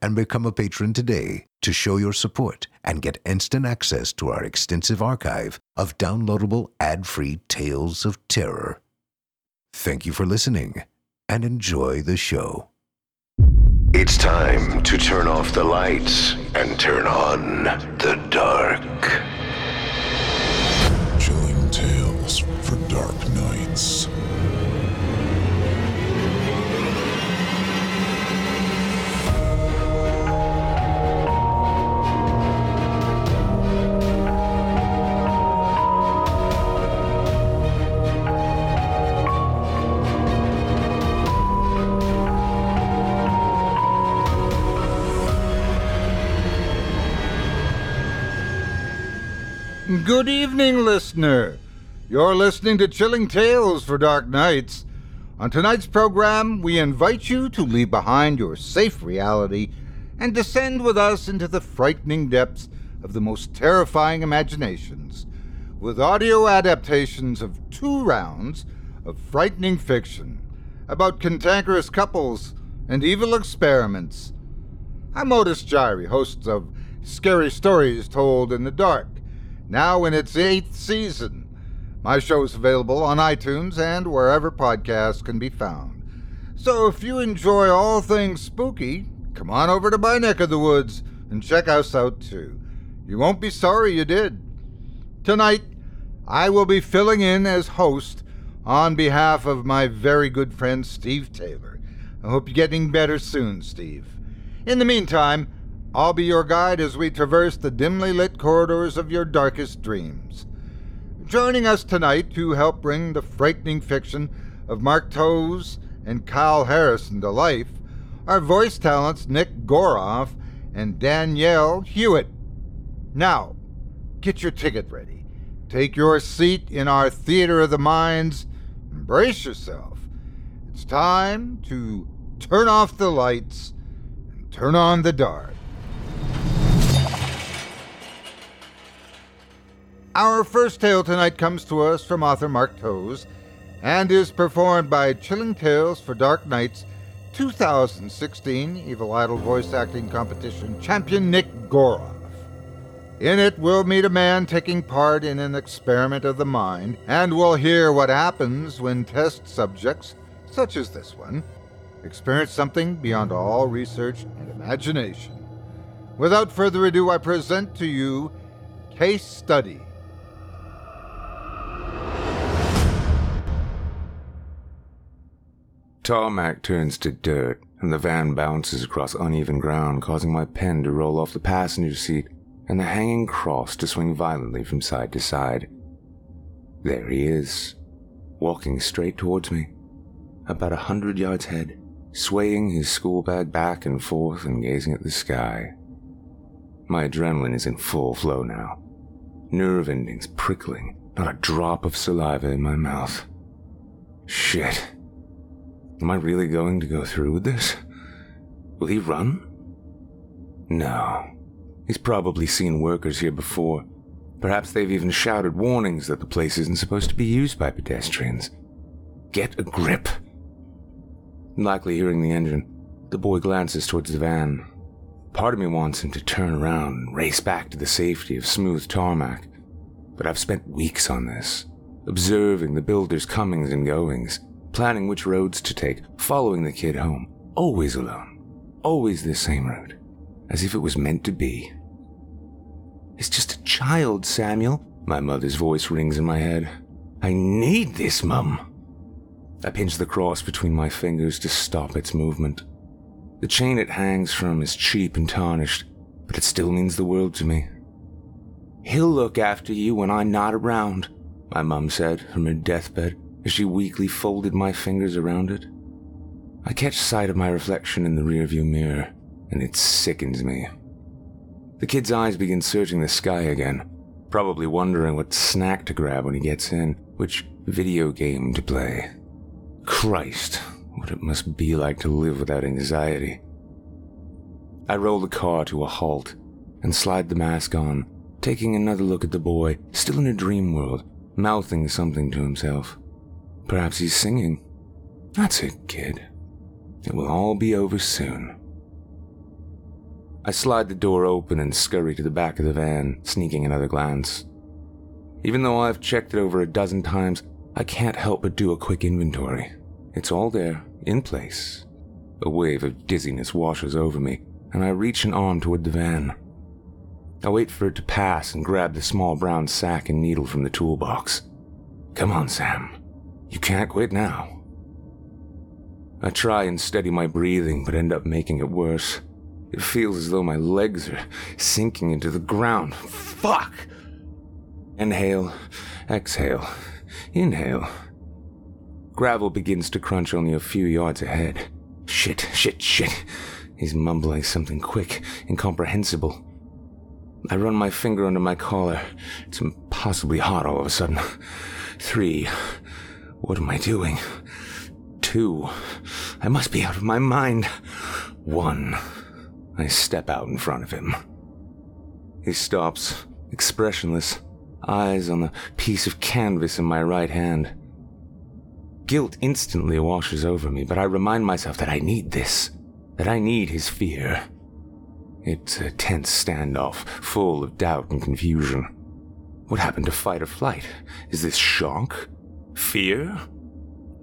and become a patron today to show your support and get instant access to our extensive archive of downloadable ad-free tales of terror. Thank you for listening and enjoy the show. It's time to turn off the lights and turn on the dark. Good evening, listener. You're listening to Chilling Tales for Dark Nights. On tonight's program, we invite you to leave behind your safe reality and descend with us into the frightening depths of the most terrifying imaginations with audio adaptations of two rounds of frightening fiction about cantankerous couples and evil experiments. I'm Otis Jiry, host of Scary Stories Told in the Dark now in its eighth season. My show is available on iTunes and wherever podcasts can be found. So if you enjoy all things spooky, come on over to my neck of the woods and check us out too. You won't be sorry you did. Tonight, I will be filling in as host on behalf of my very good friend Steve Taylor. I hope you're getting better soon, Steve. In the meantime, I'll be your guide as we traverse the dimly lit corridors of your darkest dreams. Joining us tonight to help bring the frightening fiction of Mark Towse and Kyle Harrison to life are voice talents Nick Goroff and Danielle Hewitt. Now, get your ticket ready. Take your seat in our Theater of the Minds. Brace yourself. It's time to turn off the lights and turn on the dark. Our first tale tonight comes to us from author Mark Towse and is performed by Chilling Tales for Dark Nights 2016 Evil Idol Voice Acting Competition champion Nick Goroff. In it, we'll meet a man taking part in an experiment of the mind, and we'll hear what happens when test subjects, such as this one, experience something beyond all research and imagination. Without further ado, I present to you Case Study. Tarmac turns to dirt, and the van bounces across uneven ground, causing my pen to roll off the passenger seat and the hanging cross to swing violently from side to side. There he is, walking straight towards me. about a hundred yards ahead, swaying his school bag back and forth and gazing at the sky. My adrenaline is in full flow now. Nerve endings prickling, not a drop of saliva in my mouth. Shit. Am I really going to go through with this? Will he run? No. He's probably seen workers here before. Perhaps they've even shouted warnings that the place isn't supposed to be used by pedestrians. Get a grip. Likely hearing the engine, the boy glances towards the van. Part of me wants him to turn around and race back to the safety of smooth tarmac. But I've spent weeks on this, observing the builder's comings and goings, planning which roads to take, following the kid home, always alone, always the same route, as if it was meant to be. It's just a child, Samuel, my mother's voice rings in my head. I need this, Mum. I pinch the cross between my fingers to stop its movement. The chain it hangs from is cheap and tarnished, but it still means the world to me. He'll look after you when I'm not around, my mum said from her deathbed as she weakly folded my fingers around it. I catch sight of my reflection in the rearview mirror, and it sickens me. The kid's eyes begin searching the sky again, probably wondering what snack to grab when he gets in, which video game to play. Christ, what it must be like to live without anxiety. I roll the car to a halt and slide the mask on, taking another look at the boy, still in a dream world, mouthing something to himself. Perhaps he's singing. That's it, kid. It will all be over soon. I slide the door open and scurry to the back of the van, sneaking another glance. Even though I've checked it over a dozen times, I can't help but do a quick inventory. It's all there, in place. A wave of dizziness washes over me, and I reach an arm toward the van. I wait for it to pass and grab the small brown sack and needle from the toolbox. Come on, Sam. You can't quit now. I try and steady my breathing, but end up making it worse. It feels as though my legs are sinking into the ground. Fuck! Inhale, exhale, inhale. Gravel begins to crunch only a few yards ahead. Shit, shit, shit. He's mumbling something quick, incomprehensible. I run my finger under my collar. It's impossibly hot all of a sudden. Three. What am I doing? Two. I must be out of my mind. One. I step out in front of him. He stops, expressionless, eyes on the piece of canvas in my right hand. Guilt instantly washes over me, but I remind myself that I need this, that I need his fear. It's a tense standoff, full of doubt and confusion. What happened to fight or flight? Is this shock? Fear?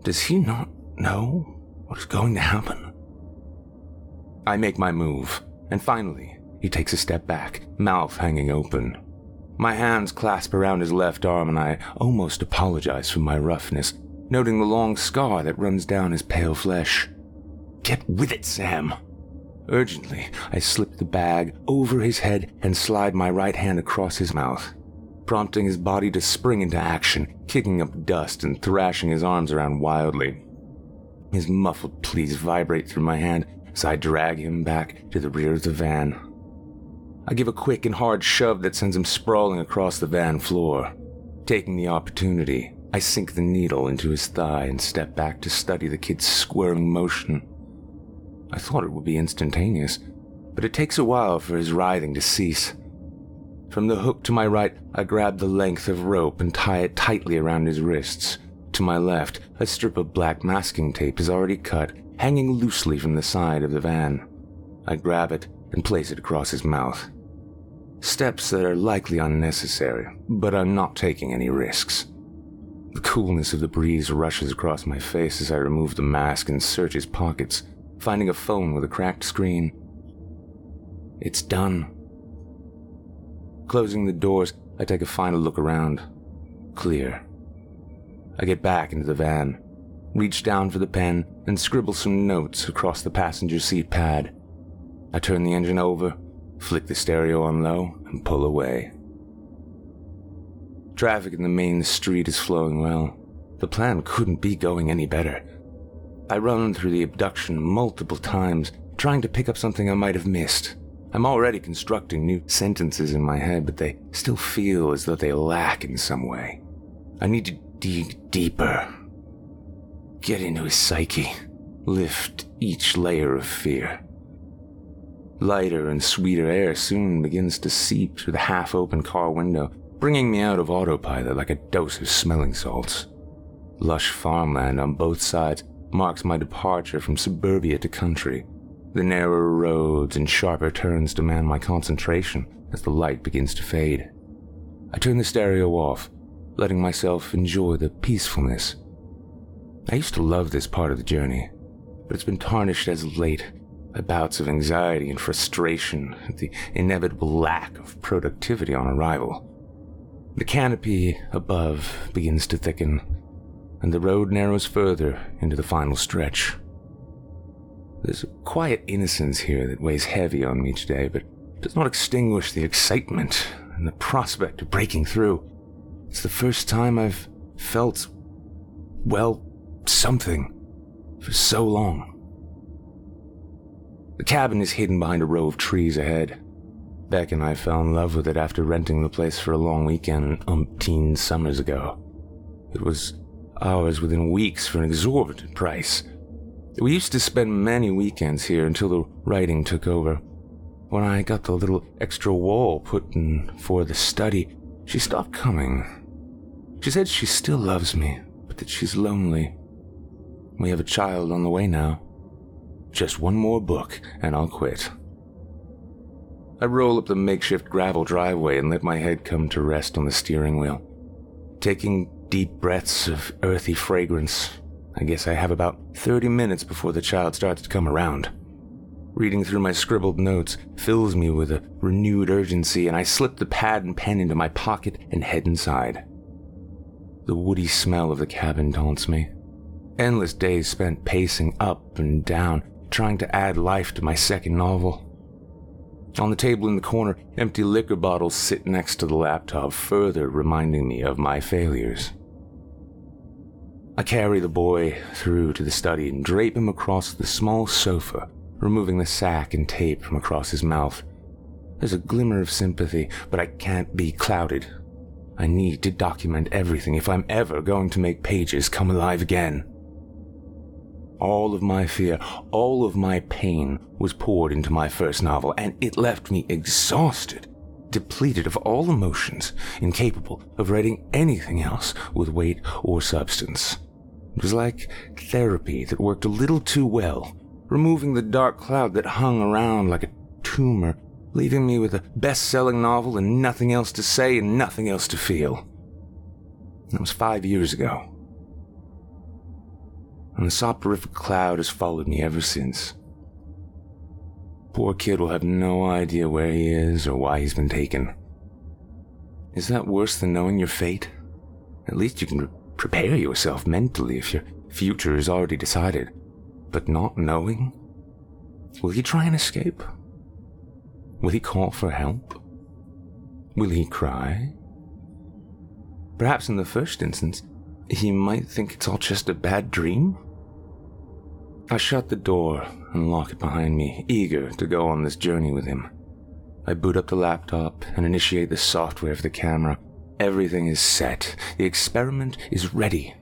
Does he not know what is going to happen? I make my move, and finally, he takes a step back, mouth hanging open. My hands clasp around his left arm, and I almost apologize for my roughness, noting the long scar that runs down his pale flesh. Get with it, Sam! Urgently, I slip the bag over his head and slide my right hand across his mouth, prompting his body to spring into action, kicking up dust and thrashing his arms around wildly. His muffled pleas vibrate through my hand as I drag him back to the rear of the van. I give a quick and hard shove that sends him sprawling across the van floor. Taking the opportunity, I sink the needle into his thigh and step back to study the kid's squirming motion. I thought it would be instantaneous, but it takes a while for his writhing to cease. From the hook to my right, I grab the length of rope and tie it tightly around his wrists. To my left, a strip of black masking tape is already cut, hanging loosely from the side of the van. I grab it and place it across his mouth. Steps that are likely unnecessary, but I'm not taking any risks. The coolness of the breeze rushes across my face as I remove the mask and search his pockets finding a phone with a cracked screen. It's done. Closing the doors, I take a final look around. Clear. I get back into the van, reach down for the pen, and scribble some notes across the passenger seat pad. I turn the engine over, flick the stereo on low, and pull away. Traffic in the main street is flowing well. The plan couldn't be going any better. I run through the abduction multiple times, trying to pick up something I might have missed. I'm already constructing new sentences in my head, but they still feel as though they lack in some way. I need to dig deeper, get into his psyche, lift each layer of fear. Lighter and sweeter air soon begins to seep through the half open car window, bringing me out of autopilot like a dose of smelling salts. Lush farmland on both sides marks my departure from suburbia to country. The narrower roads and sharper turns demand my concentration as the light begins to fade. I turn the stereo off, letting myself enjoy the peacefulness. I used to love this part of the journey, but it's been tarnished as of late by bouts of anxiety and frustration at the inevitable lack of productivity on arrival. The canopy above begins to thicken, and the road narrows further into the final stretch. There's a quiet innocence here that weighs heavy on me today, but does not extinguish the excitement and the prospect of breaking through. It's the first time I've felt, well, something for so long. The cabin is hidden behind a row of trees ahead. Beck and I fell in love with it after renting the place for a long weekend umpteen summers ago. It was ours within weeks for an exorbitant price. We used to spend many weekends here until the writing took over. When I got the little extra wall put in for the study, she stopped coming. She said she still loves me, but that she's lonely. We have a child on the way now. Just one more book, and I'll quit. I roll up the makeshift gravel driveway and let my head come to rest on the steering wheel. Taking deep breaths of earthy fragrance, I guess I have about 30 minutes before the child starts to come around. Reading through my scribbled notes fills me with a renewed urgency, and I slip the pad and pen into my pocket and head inside. The woody smell of the cabin taunts me. Endless days spent pacing up and down, trying to add life to my second novel. On the table in the corner, empty liquor bottles sit next to the laptop, further reminding me of my failures. I carry the boy through to the study and drape him across the small sofa, removing the sack and tape from across his mouth. There's a glimmer of sympathy, but I can't be clouded. I need to document everything if I'm ever going to make pages come alive again. All of my fear, all of my pain was poured into my first novel, and it left me exhausted, depleted of all emotions, incapable of writing anything else with weight or substance. It was like therapy that worked a little too well, removing the dark cloud that hung around like a tumor, leaving me with a best selling novel and nothing else to say and nothing else to feel. That was five years ago. And the soporific cloud has followed me ever since. Poor kid will have no idea where he is or why he's been taken. Is that worse than knowing your fate? At least you can prepare yourself mentally if your future is already decided. But not knowing? Will he try and escape? Will he call for help? Will he cry? Perhaps in the first instance, he might think it's all just a bad dream? I shut the door and lock it behind me, eager to go on this journey with him. I boot up the laptop and initiate the software for the camera, Everything is set. The experiment is ready.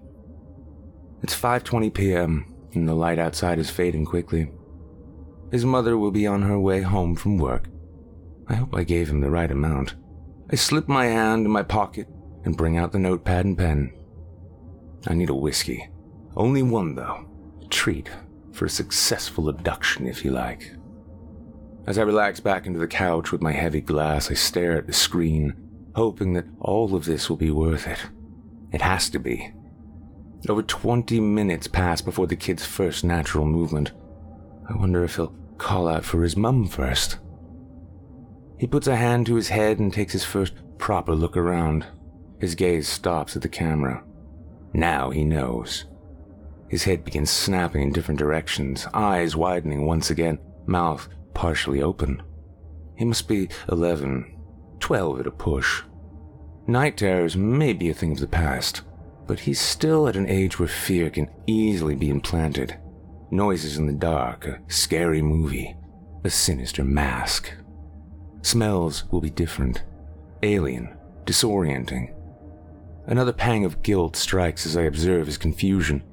It's 5:20 p.m. and the light outside is fading quickly. His mother will be on her way home from work. I hope I gave him the right amount. I slip my hand in my pocket and bring out the notepad and pen. I need a whiskey. Only one, though. A treat for a successful abduction, if you like. As I relax back into the couch with my heavy glass, I stare at the screen hoping that all of this will be worth it. It has to be. Over 20 minutes pass before the kid's first natural movement. I wonder if he'll call out for his mum first. He puts a hand to his head and takes his first proper look around. His gaze stops at the camera. Now he knows. His head begins snapping in different directions, eyes widening once again, mouth partially open. He must be 11, 12 at a push. Night terrors may be a thing of the past, but he's still at an age where fear can easily be implanted. Noises in the dark, a scary movie, a sinister mask. Smells will be different, alien, disorienting. Another pang of guilt strikes as I observe his confusion.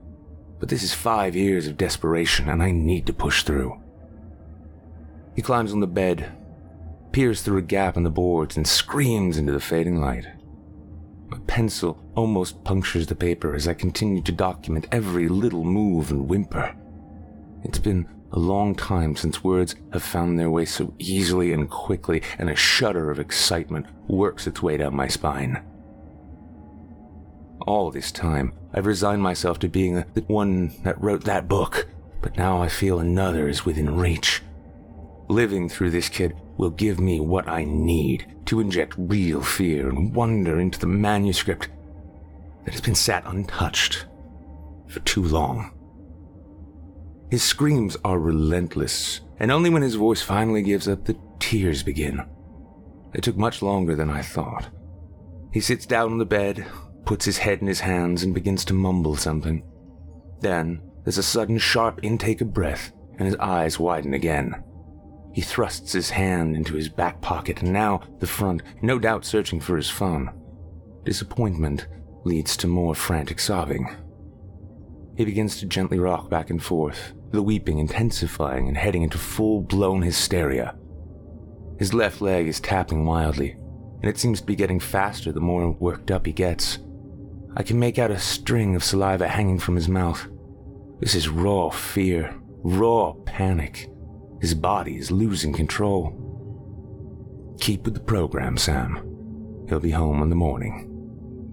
But this is five years of desperation, and I need to push through. He climbs on the bed, peers through a gap in the boards, and screams into the fading light. My pencil almost punctures the paper as I continue to document every little move and whimper. It's been a long time since words have found their way so easily and quickly, and a shudder of excitement works its way down my spine. All this time, I've resigned myself to being the one that wrote that book, but now I feel another is within reach. Living through this kid will give me what I need to inject real fear and wonder into the manuscript that has been sat untouched for too long. His screams are relentless, and only when his voice finally gives up, the tears begin. It took much longer than I thought. He sits down on the bed, puts his head in his hands, and begins to mumble something. Then there's a sudden sharp intake of breath, and his eyes widen again. He thrusts his hand into his back pocket, and now the front, no doubt searching for his phone. Disappointment leads to more frantic sobbing. He begins to gently rock back and forth, the weeping intensifying and heading into full blown hysteria. His left leg is tapping wildly, and it seems to be getting faster the more worked up he gets. I can make out a string of saliva hanging from his mouth. This is raw fear, raw panic. His body is losing control. Keep with the program, Sam. He'll be home in the morning.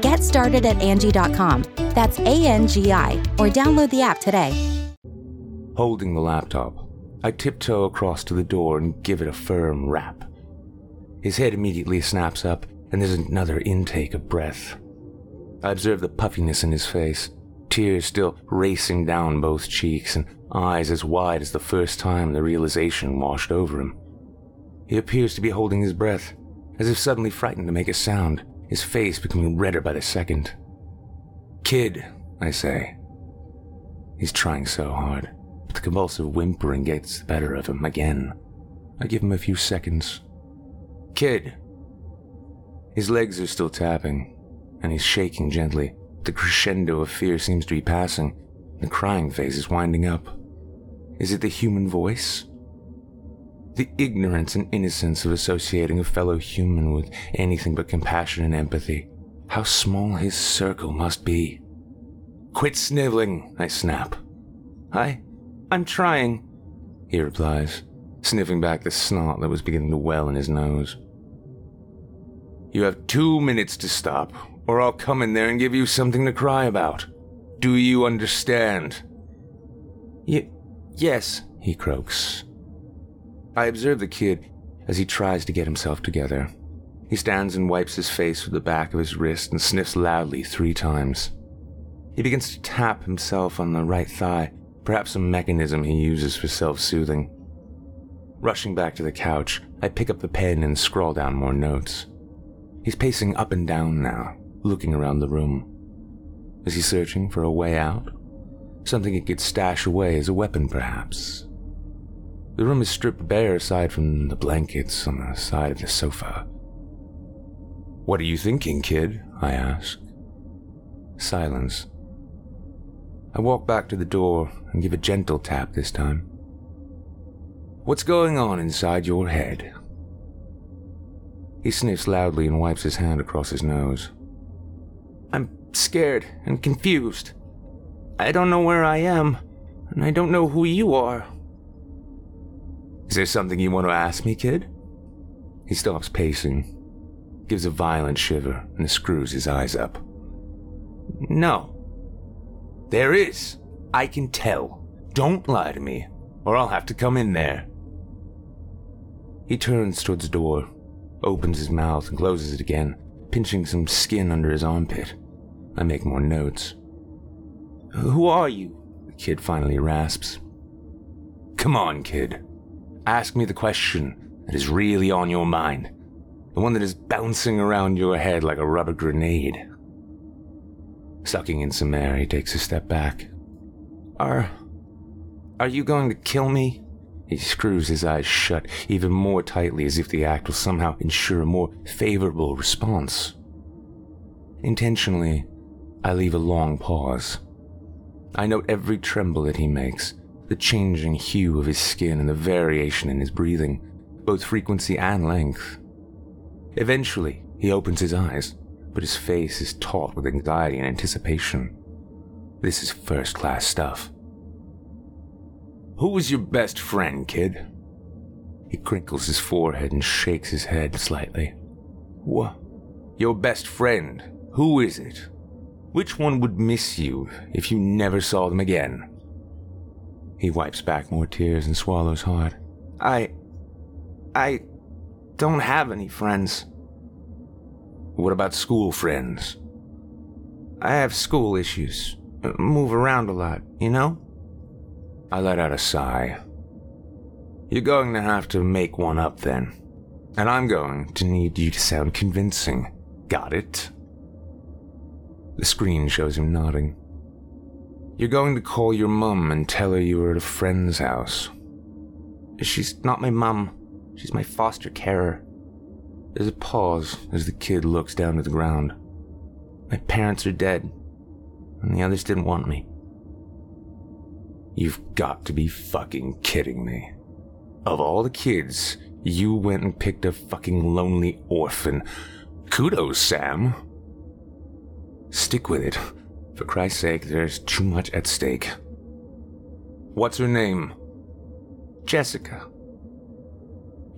Get started at Angie.com. That's A N G I, or download the app today. Holding the laptop, I tiptoe across to the door and give it a firm rap. His head immediately snaps up, and there's another intake of breath. I observe the puffiness in his face, tears still racing down both cheeks, and eyes as wide as the first time the realization washed over him. He appears to be holding his breath, as if suddenly frightened to make a sound, his face becoming redder by the second. Kid, I say. He's trying so hard, but the convulsive whimpering gets the better of him again. I give him a few seconds. Kid. His legs are still tapping, and he's shaking gently. The crescendo of fear seems to be passing. The crying phase is winding up. Is it the human voice? The ignorance and innocence of associating a fellow human with anything but compassion and empathy. How small his circle must be. Quit sniveling, I snap. I. I'm trying, he replies, sniffing back the snot that was beginning to well in his nose. You have two minutes to stop, or I'll come in there and give you something to cry about. Do you understand? Y- yes, he croaks. I observe the kid as he tries to get himself together. He stands and wipes his face with the back of his wrist and sniffs loudly three times. He begins to tap himself on the right thigh, perhaps a mechanism he uses for self soothing. Rushing back to the couch, I pick up the pen and scrawl down more notes. He's pacing up and down now, looking around the room. Is he searching for a way out? Something he could stash away as a weapon, perhaps? The room is stripped bare aside from the blankets on the side of the sofa. What are you thinking, kid? I ask. Silence. I walk back to the door and give a gentle tap this time. What's going on inside your head? He sniffs loudly and wipes his hand across his nose. I'm scared and confused. I don't know where I am, and I don't know who you are. Is there something you want to ask me, kid? He stops pacing, gives a violent shiver, and screws his eyes up. No. There is. I can tell. Don't lie to me, or I'll have to come in there. He turns towards the door, opens his mouth and closes it again, pinching some skin under his armpit. I make more notes. Who are you? The kid finally rasps. Come on, kid. Ask me the question that is really on your mind. The one that is bouncing around your head like a rubber grenade. Sucking in some air, he takes a step back. Are. Are you going to kill me? He screws his eyes shut even more tightly as if the act will somehow ensure a more favorable response. Intentionally, I leave a long pause. I note every tremble that he makes, the changing hue of his skin and the variation in his breathing, both frequency and length. Eventually, he opens his eyes, but his face is taut with anxiety and anticipation. This is first class stuff. Who was your best friend, kid? He crinkles his forehead and shakes his head slightly. What? Your best friend? Who is it? Which one would miss you if you never saw them again? He wipes back more tears and swallows hard. I. I don't have any friends. What about school friends? I have school issues. Move around a lot, you know? I let out a sigh. You're going to have to make one up then. And I'm going to need you to sound convincing. Got it? The screen shows him nodding. You're going to call your mum and tell her you were at a friend's house. She's not my mum. She's my foster carer. There's a pause as the kid looks down to the ground. My parents are dead, and the others didn't want me. You've got to be fucking kidding me. Of all the kids, you went and picked a fucking lonely orphan. Kudos, Sam. Stick with it. For Christ's sake, there's too much at stake. What's her name? Jessica.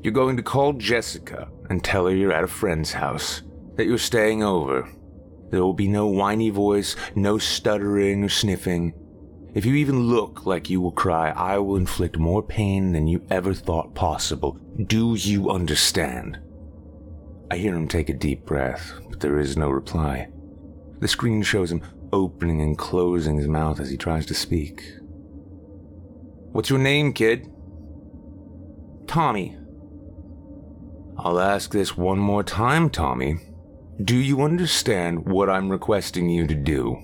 You're going to call Jessica and tell her you're at a friend's house, that you're staying over. There will be no whiny voice, no stuttering or sniffing. If you even look like you will cry, I will inflict more pain than you ever thought possible. Do you understand? I hear him take a deep breath, but there is no reply. The screen shows him opening and closing his mouth as he tries to speak. What's your name, kid? Tommy. I'll ask this one more time, Tommy. Do you understand what I'm requesting you to do?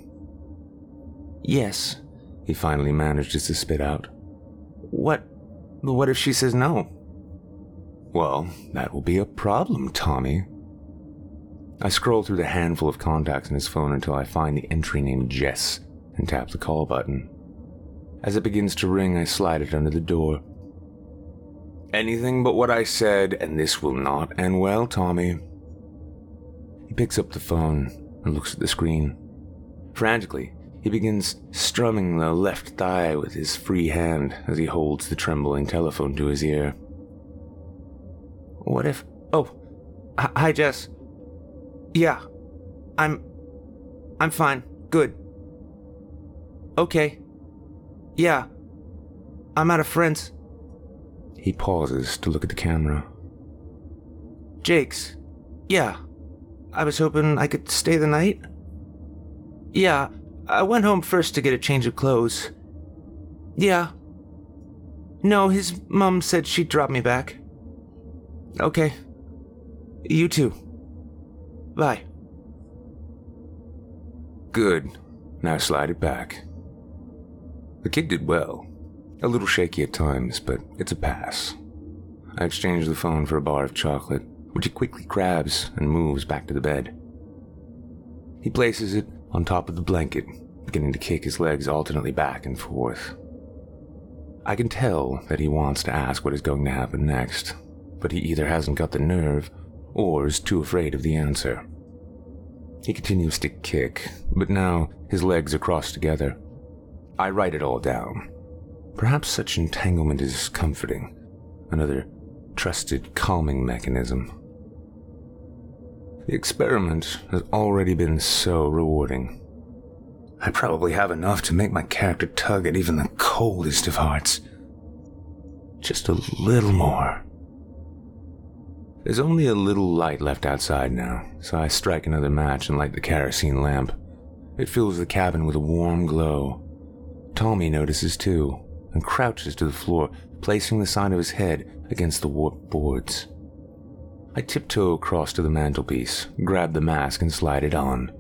Yes, he finally manages to spit out. What? What if she says no? Well, that will be a problem, Tommy. I scroll through the handful of contacts in his phone until I find the entry named Jess and tap the call button. As it begins to ring, I slide it under the door. Anything but what I said, and this will not end well, Tommy. He picks up the phone and looks at the screen. Frantically, he begins strumming the left thigh with his free hand as he holds the trembling telephone to his ear. What if. Oh, hi, Jess. Yeah, I'm. I'm fine. Good. Okay. Yeah. I'm out of friends. He pauses to look at the camera. Jake's. Yeah. I was hoping I could stay the night. Yeah, I went home first to get a change of clothes. Yeah. No, his mom said she'd drop me back. Okay. You too. Bye. Good. Now slide it back. The kid did well. A little shaky at times, but it's a pass. I exchange the phone for a bar of chocolate, which he quickly grabs and moves back to the bed. He places it on top of the blanket, beginning to kick his legs alternately back and forth. I can tell that he wants to ask what is going to happen next, but he either hasn't got the nerve or is too afraid of the answer. He continues to kick, but now his legs are crossed together. I write it all down. Perhaps such entanglement is comforting, another trusted calming mechanism. The experiment has already been so rewarding. I probably have enough to make my character tug at even the coldest of hearts. Just a little more. There's only a little light left outside now, so I strike another match and light the kerosene lamp. It fills the cabin with a warm glow. Tommy notices too, and crouches to the floor, placing the side of his head against the warped boards. I tiptoe across to the mantelpiece, grab the mask, and slide it on.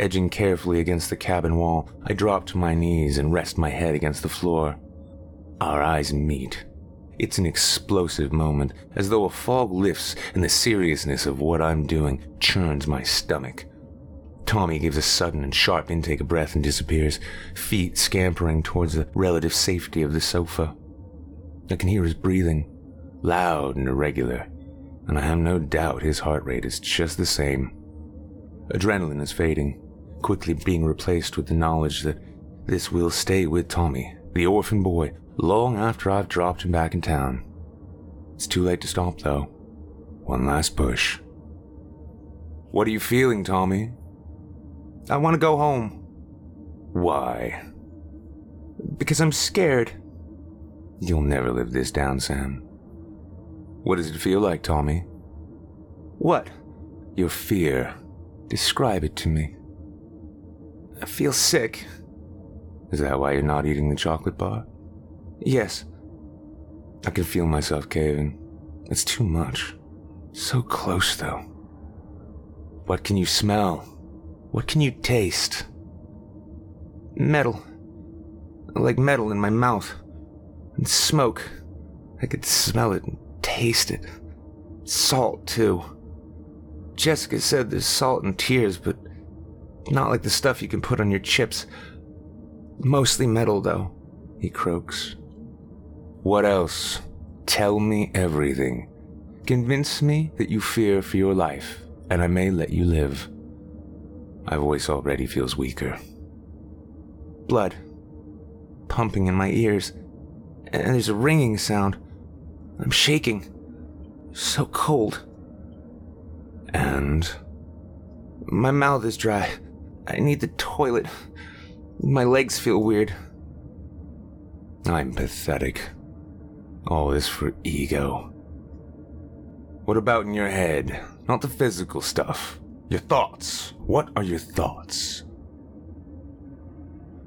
Edging carefully against the cabin wall, I drop to my knees and rest my head against the floor. Our eyes meet. It's an explosive moment, as though a fog lifts and the seriousness of what I'm doing churns my stomach. Tommy gives a sudden and sharp intake of breath and disappears, feet scampering towards the relative safety of the sofa. I can hear his breathing, loud and irregular, and I have no doubt his heart rate is just the same. Adrenaline is fading, quickly being replaced with the knowledge that this will stay with Tommy, the orphan boy, long after I've dropped him back in town. It's too late to stop, though. One last push. What are you feeling, Tommy? I want to go home. Why? Because I'm scared. You'll never live this down, Sam. What does it feel like, Tommy? What? Your fear. Describe it to me. I feel sick. Is that why you're not eating the chocolate bar? Yes. I can feel myself caving. It's too much. So close, though. What can you smell? What can you taste? Metal. Like metal in my mouth. And smoke. I could smell it and taste it. Salt, too. Jessica said there's salt in tears, but not like the stuff you can put on your chips. Mostly metal, though, he croaks. What else? Tell me everything. Convince me that you fear for your life, and I may let you live. My voice already feels weaker. Blood. Pumping in my ears. And there's a ringing sound. I'm shaking. So cold. And. My mouth is dry. I need the toilet. My legs feel weird. I'm pathetic. All this for ego. What about in your head? Not the physical stuff. Your thoughts. What are your thoughts?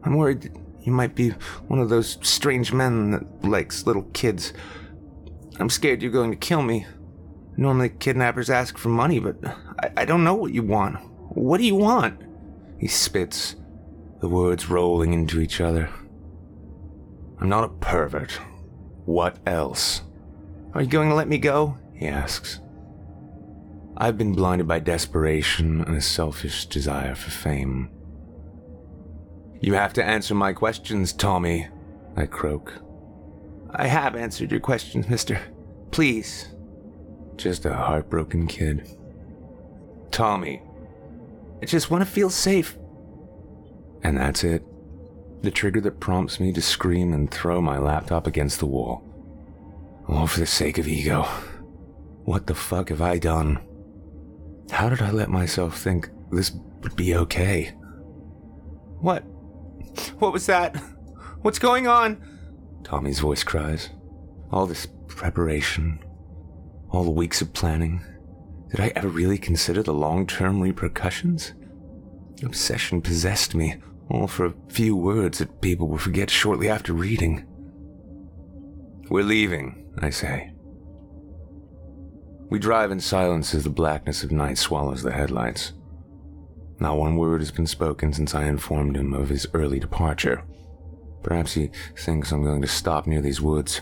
I'm worried you might be one of those strange men that likes little kids. I'm scared you're going to kill me. Normally, kidnappers ask for money, but I, I don't know what you want. What do you want? He spits, the words rolling into each other. I'm not a pervert. What else? Are you going to let me go? He asks. I've been blinded by desperation and a selfish desire for fame. You have to answer my questions, Tommy, I croak. I have answered your questions, mister. Please. Just a heartbroken kid. Tommy, I just want to feel safe. And that's it. The trigger that prompts me to scream and throw my laptop against the wall. All for the sake of ego. What the fuck have I done? How did I let myself think this would be okay? What? What was that? What's going on? Tommy's voice cries. All this preparation, all the weeks of planning, did I ever really consider the long term repercussions? Obsession possessed me, all for a few words that people will forget shortly after reading. We're leaving, I say. We drive in silence as the blackness of night swallows the headlights. Not one word has been spoken since I informed him of his early departure. Perhaps he thinks I'm going to stop near these woods.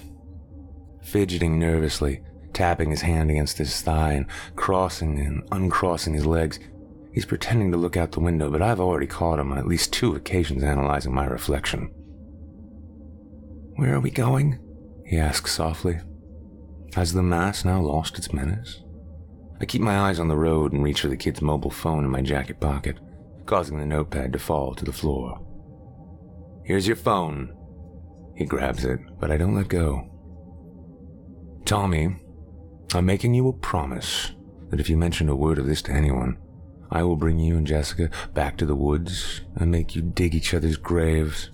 Fidgeting nervously, tapping his hand against his thigh and crossing and uncrossing his legs. He's pretending to look out the window, but I've already caught him on at least two occasions analyzing my reflection. Where are we going? he asks softly. Has the mass now lost its menace? I keep my eyes on the road and reach for the kid's mobile phone in my jacket pocket, causing the notepad to fall to the floor. Here's your phone. He grabs it, but I don't let go. Tommy, I'm making you a promise that if you mention a word of this to anyone, I will bring you and Jessica back to the woods and make you dig each other's graves.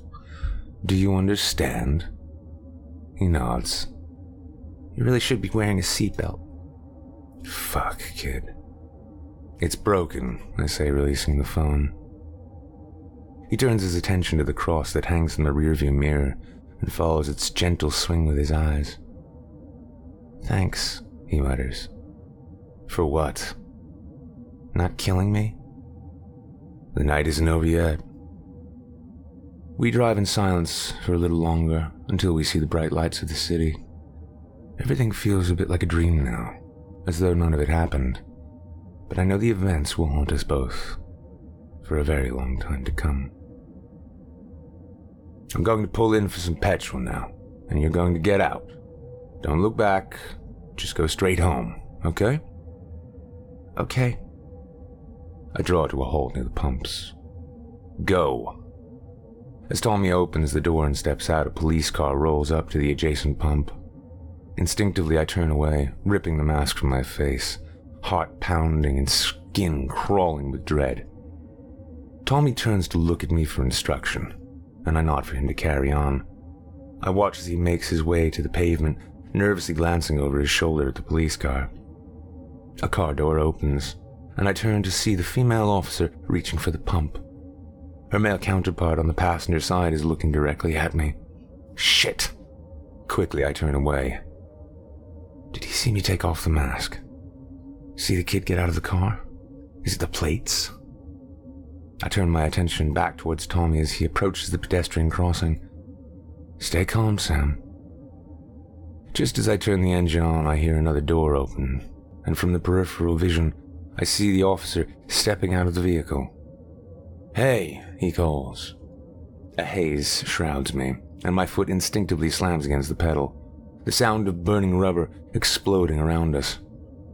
Do you understand? He nods. You really should be wearing a seatbelt. Fuck, kid. It's broken, I say, releasing the phone. He turns his attention to the cross that hangs in the rearview mirror and follows its gentle swing with his eyes. Thanks, he mutters. For what? Not killing me? The night isn't over yet. We drive in silence for a little longer until we see the bright lights of the city. Everything feels a bit like a dream now, as though none of it happened. But I know the events will haunt us both for a very long time to come. I'm going to pull in for some petrol now, and you're going to get out. Don't look back, just go straight home, okay? Okay. I draw to a halt near the pumps. Go. As Tommy opens the door and steps out, a police car rolls up to the adjacent pump. Instinctively, I turn away, ripping the mask from my face, heart pounding and skin crawling with dread. Tommy turns to look at me for instruction, and I nod for him to carry on. I watch as he makes his way to the pavement, nervously glancing over his shoulder at the police car. A car door opens, and I turn to see the female officer reaching for the pump. Her male counterpart on the passenger side is looking directly at me. Shit! Quickly, I turn away. Did he see me take off the mask? See the kid get out of the car? Is it the plates? I turn my attention back towards Tommy as he approaches the pedestrian crossing. Stay calm, Sam. Just as I turn the engine on, I hear another door open, and from the peripheral vision, I see the officer stepping out of the vehicle. Hey, he calls. A haze shrouds me, and my foot instinctively slams against the pedal the sound of burning rubber exploding around us.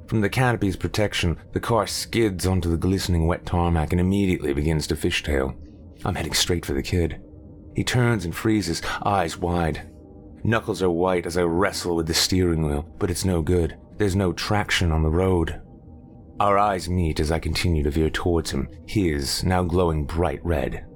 From the canopy's protection, the car skids onto the glistening wet tarmac and immediately begins to fishtail. I'm heading straight for the kid. He turns and freezes, eyes wide. Knuckles are white as I wrestle with the steering wheel, but it's no good. There's no traction on the road. Our eyes meet as I continue to veer towards him, his now glowing bright red.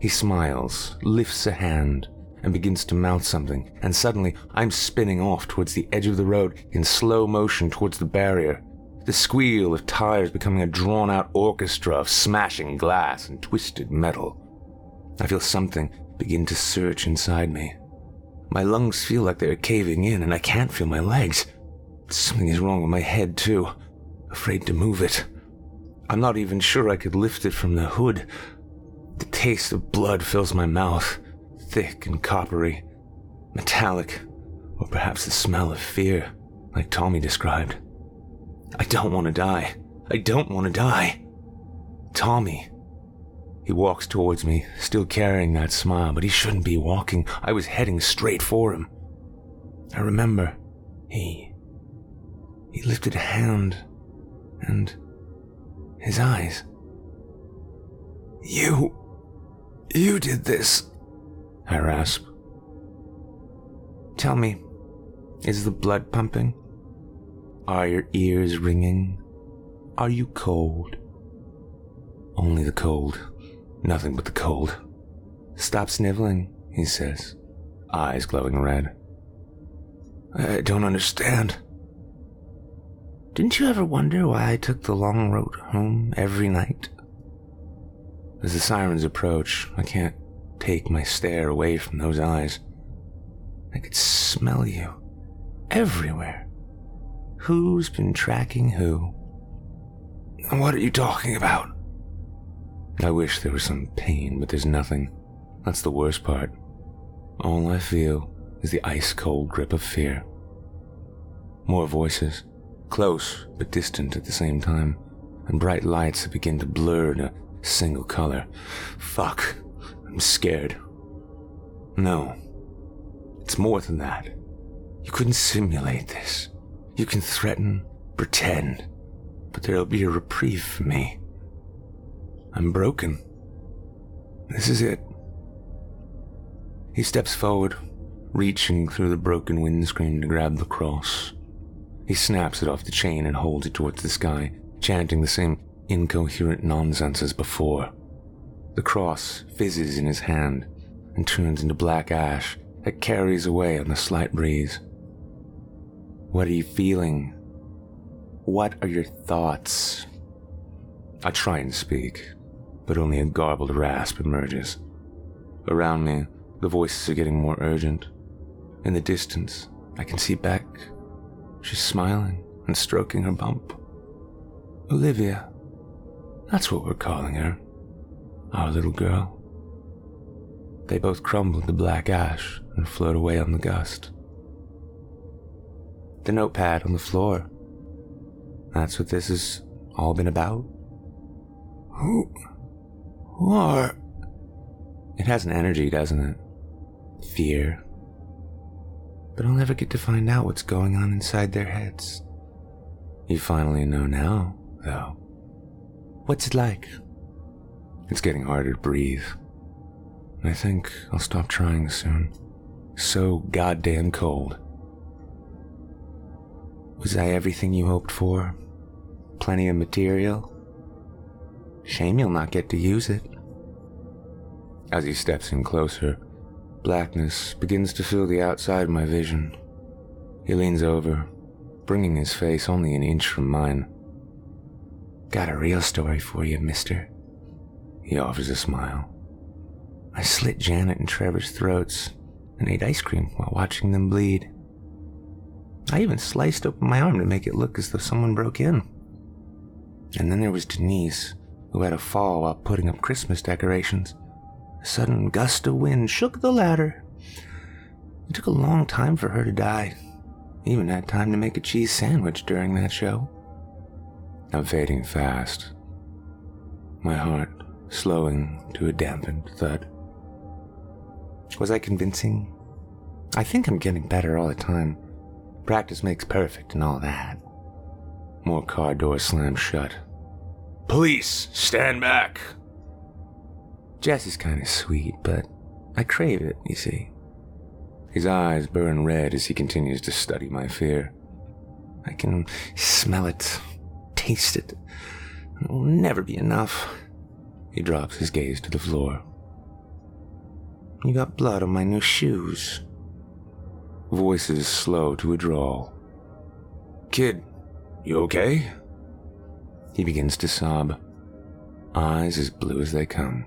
He smiles, lifts a hand, and begins to mouth something, and suddenly I'm spinning off towards the edge of the road in slow motion towards the barrier. The squeal of tires becoming a drawn out orchestra of smashing glass and twisted metal. I feel something begin to search inside me. My lungs feel like they're caving in, and I can't feel my legs. Something is wrong with my head, too. Afraid to move it. I'm not even sure I could lift it from the hood. The taste of blood fills my mouth thick and coppery, metallic, or perhaps the smell of fear, like Tommy described. I don't want to die. I don't want to die. Tommy. He walks towards me, still carrying that smile, but he shouldn't be walking. I was heading straight for him. I remember he. He lifted a hand and his eyes. You. You did this. I rasp. Tell me, is the blood pumping? Are your ears ringing? Are you cold? Only the cold. Nothing but the cold. Stop sniveling, he says, eyes glowing red. I don't understand. Didn't you ever wonder why I took the long road home every night? As the sirens approach, I can't take my stare away from those eyes. I could smell you everywhere. Who's been tracking who? What are you talking about? I wish there was some pain, but there's nothing. That's the worst part. All I feel is the ice cold grip of fear. More voices, close but distant at the same time, and bright lights that begin to blur in a single color. Fuck. I'm scared. No. It's more than that. You couldn't simulate this. You can threaten, pretend, but there'll be a reprieve for me. I'm broken. This is it. He steps forward, reaching through the broken windscreen to grab the cross. He snaps it off the chain and holds it towards the sky, chanting the same incoherent nonsense as before. The cross fizzes in his hand and turns into black ash that carries away on the slight breeze. What are you feeling? What are your thoughts? I try and speak, but only a garbled rasp emerges. Around me, the voices are getting more urgent. In the distance, I can see Beck. She's smiling and stroking her bump. Olivia. That's what we're calling her. Our little girl. They both crumble to black ash and float away on the gust. The notepad on the floor. That's what this has all been about. Who. Who are. It has an energy, doesn't it? Fear. But I'll never get to find out what's going on inside their heads. You finally know now, though. What's it like? It's getting harder to breathe. I think I'll stop trying soon. So goddamn cold. Was I everything you hoped for? Plenty of material? Shame you'll not get to use it. As he steps in closer, blackness begins to fill the outside of my vision. He leans over, bringing his face only an inch from mine. Got a real story for you, mister. He offers a smile. I slit Janet and Trevor's throats and ate ice cream while watching them bleed. I even sliced open my arm to make it look as though someone broke in. And then there was Denise, who had a fall while putting up Christmas decorations. A sudden gust of wind shook the ladder. It took a long time for her to die. Even had time to make a cheese sandwich during that show. I'm fading fast. My heart slowing to a dampened thud. Was I convincing? I think I'm getting better all the time. Practice makes perfect and all that. More car doors slammed shut. Police, stand back! Jess is kind of sweet, but I crave it, you see. His eyes burn red as he continues to study my fear. I can smell it, taste it. It will never be enough. He drops his gaze to the floor. You got blood on my new shoes. Voices slow to a drawl. Kid, you okay? He begins to sob, eyes as blue as they come.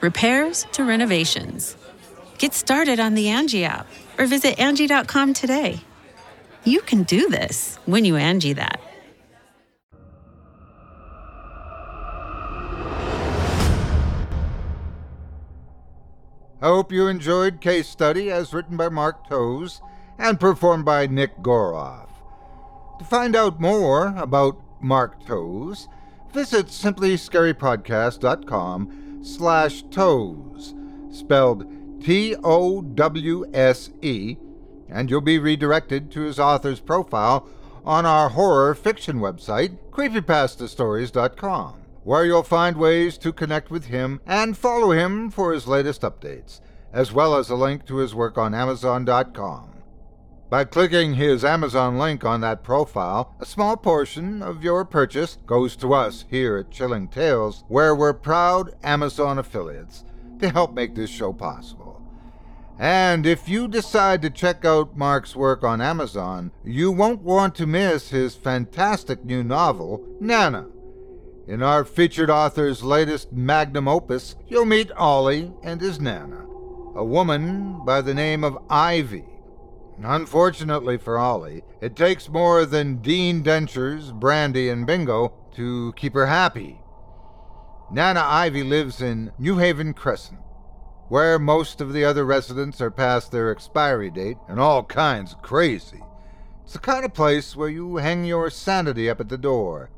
repairs to renovations. Get started on the Angie app or visit Angie.com today. You can do this when you Angie that. I hope you enjoyed Case Study as written by Mark Towse and performed by Nick Goroff. To find out more about Mark Towse, visit simplyscarypodcast.com slash towse, spelled T O W S E, and you'll be redirected to his author's profile on our horror fiction website, creepypastastories.com, where you'll find ways to connect with him and follow him for his latest updates, as well as a link to his work on Amazon.com. By clicking his Amazon link on that profile, a small portion of your purchase goes to us here at Chilling Tales, where we're proud Amazon affiliates to help make this show possible. And if you decide to check out Mark's work on Amazon, you won't want to miss his fantastic new novel, Nana. In our featured author's latest magnum opus, you'll meet Ollie and his Nana, a woman by the name of Ivy. Unfortunately for Ollie, it takes more than Dean Dentures, Brandy, and Bingo to keep her happy. Nana Ivy lives in New Haven Crescent, where most of the other residents are past their expiry date and all kinds of crazy. It's the kind of place where you hang your sanity up at the door.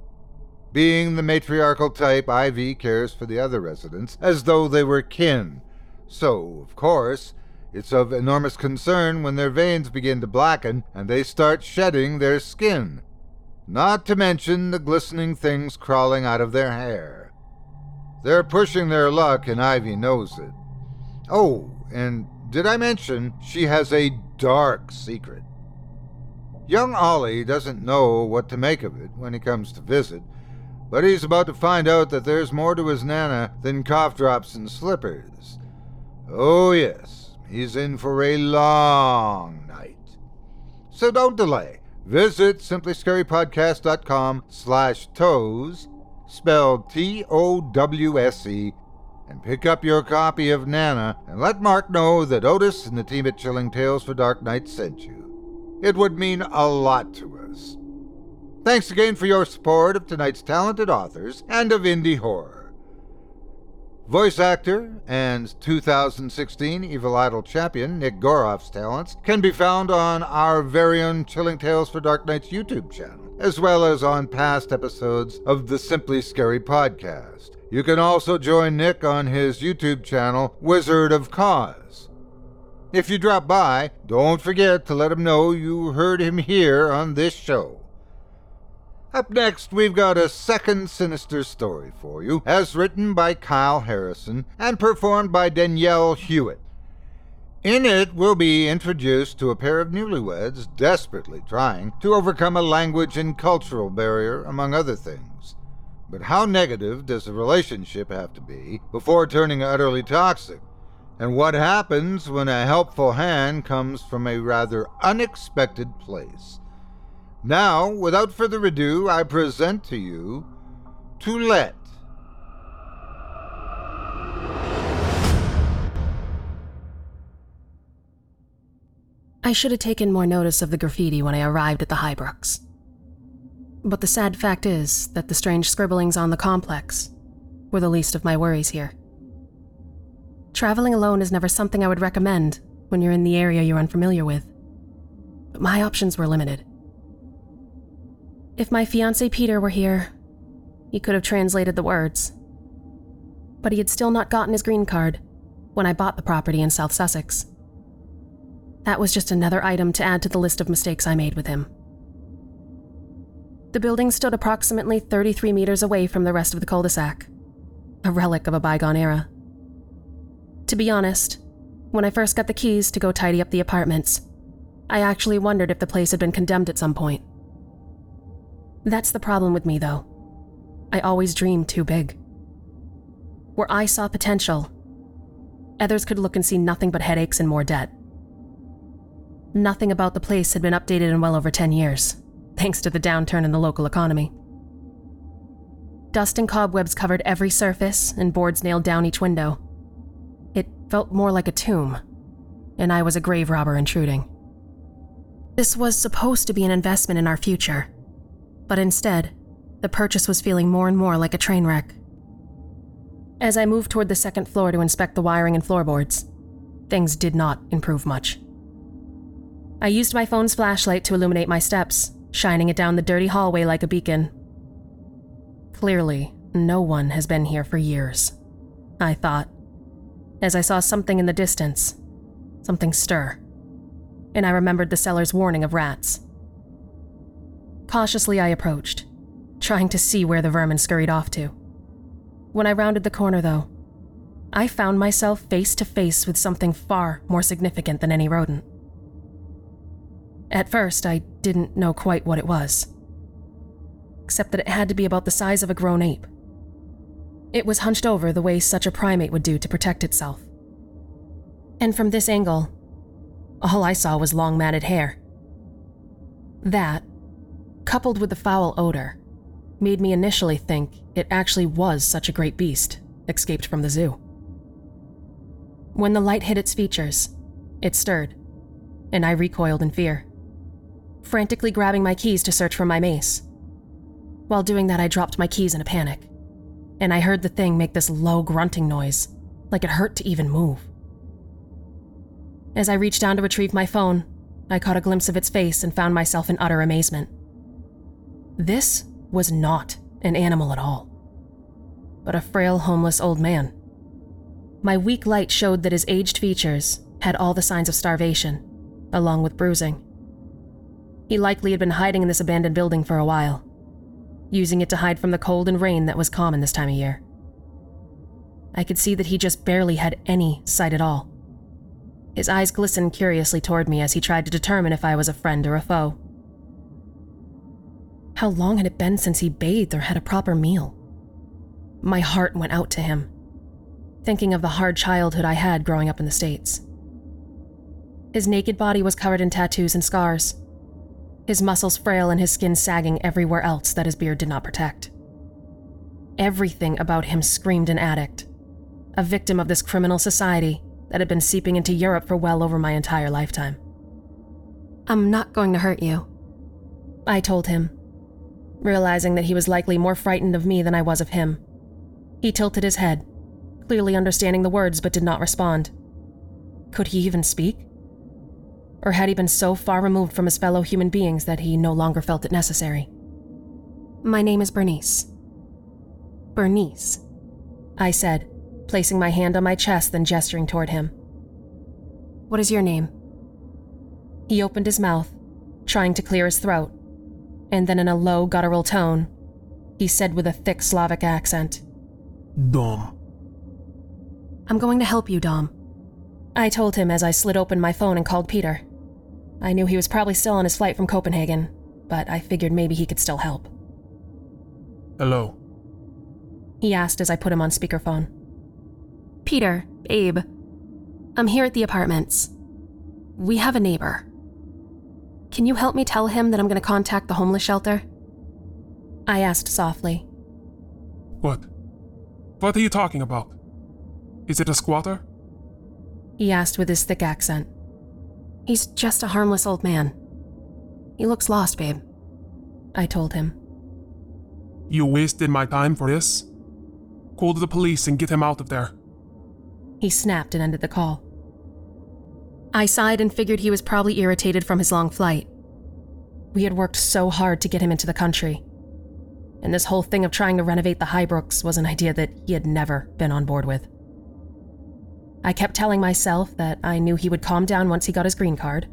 Being the matriarchal type, Ivy cares for the other residents as though they were kin. So, of course, it's of enormous concern when their veins begin to blacken and they start shedding their skin. Not to mention the glistening things crawling out of their hair. They're pushing their luck, and Ivy knows it. Oh, and did I mention she has a dark secret? Young Ollie doesn't know what to make of it when he comes to visit, but he's about to find out that there's more to his Nana than cough drops and slippers. Oh, yes, he's in for a long night. So don't delay. Visit simplyscarypodcast.com slash towse, spelled T-O-W-S-E, and pick up your copy of Nana and let Mark know that Otis and the team at Chilling Tales for Dark Night sent you. It would mean a lot to us. Thanks again for your support of tonight's talented authors and of indie horror. Voice actor and 2016 Evil Idol champion Nick Goroff's talents can be found on our very own Chilling Tales for Dark Nights YouTube channel, as well as on past episodes of the Simply Scary podcast. You can also join Nick on his YouTube channel, Wizard of Cause. If you drop by, don't forget to let him know you heard him here on this show. Up next, we've got a second sinister story for you, as written by Kyle Harrison and performed by Danielle Hewitt. In it, we'll be introduced to a pair of newlyweds desperately trying to overcome a language and cultural barrier, among other things. But how negative does a relationship have to be before turning utterly toxic? And what happens when a helpful hand comes from a rather unexpected place? Now, without further ado, I present to you To Let. I should have taken more notice of the graffiti when I arrived at the Highbrooks. But the sad fact is that the strange scribblings on the complex were the least of my worries here. Traveling alone is never something I would recommend when you're in the area you're unfamiliar with, but my options were limited. If my fiance Peter were here, he could have translated the words. But he had still not gotten his green card when I bought the property in South Sussex. That was just another item to add to the list of mistakes I made with him. The building stood approximately 33 meters away from the rest of the cul de sac, a relic of a bygone era. To be honest, when I first got the keys to go tidy up the apartments, I actually wondered if the place had been condemned at some point. That's the problem with me, though. I always dream too big. Where I saw potential, others could look and see nothing but headaches and more debt. Nothing about the place had been updated in well over 10 years, thanks to the downturn in the local economy. Dust and cobwebs covered every surface, and boards nailed down each window. It felt more like a tomb, and I was a grave robber intruding. This was supposed to be an investment in our future, but instead, the purchase was feeling more and more like a train wreck. As I moved toward the second floor to inspect the wiring and floorboards, things did not improve much. I used my phone's flashlight to illuminate my steps, shining it down the dirty hallway like a beacon. Clearly, no one has been here for years, I thought, as I saw something in the distance, something stir, and I remembered the seller's warning of rats. Cautiously, I approached, trying to see where the vermin scurried off to. When I rounded the corner, though, I found myself face to face with something far more significant than any rodent. At first, I didn't know quite what it was, except that it had to be about the size of a grown ape. It was hunched over the way such a primate would do to protect itself. And from this angle, all I saw was long matted hair. That, coupled with the foul odor, made me initially think it actually was such a great beast escaped from the zoo. When the light hit its features, it stirred, and I recoiled in fear, frantically grabbing my keys to search for my mace. While doing that, I dropped my keys in a panic, and I heard the thing make this low grunting noise, like it hurt to even move. As I reached down to retrieve my phone, I caught a glimpse of its face and found myself in utter amazement. This was not an animal at all, but a frail, homeless old man. My weak light showed that his aged features had all the signs of starvation, along with bruising. He likely had been hiding in this abandoned building for a while, using it to hide from the cold and rain that was common this time of year. I could see that he just barely had any sight at all. His eyes glistened curiously toward me as he tried to determine if I was a friend or a foe. How long had it been since he bathed or had a proper meal? My heart went out to him, thinking of the hard childhood I had growing up in the States. His naked body was covered in tattoos and scars, his muscles frail and his skin sagging everywhere else that his beard did not protect. Everything about him screamed an addict, a victim of this criminal society that had been seeping into Europe for well over my entire lifetime. I'm not going to hurt you, I told him, realizing that he was likely more frightened of me than I was of him. He tilted his head, clearly understanding the words but did not respond. Could he even speak? Or had he been so far removed from his fellow human beings that he no longer felt it necessary? My name is Bernice. Bernice, I said, placing my hand on my chest, then gesturing toward him. What is your name? He opened his mouth, trying to clear his throat, and then in a low, guttural tone, he said with a thick Slavic accent, Dom. I'm going to help you, Dom. I told him as I slid open my phone and called Peter. I knew he was probably still on his flight from Copenhagen, but I figured maybe he could still help. Hello. He asked as I put him on speakerphone. Peter, Abe, I'm here at the apartments. We have a neighbor. Can you help me tell him that I'm going to contact the homeless shelter? I asked softly. What? What are you talking about? Is it a squatter? He asked with his thick accent. He's just a harmless old man. He looks lost, babe. I told him. You wasted my time for this? Call the police and get him out of there. He snapped and ended the call. I sighed and figured he was probably irritated from his long flight. We had worked so hard to get him into the country. And this whole thing of trying to renovate the Highbrooks was an idea that he had never been on board with. I kept telling myself that I knew he would calm down once he got his green card.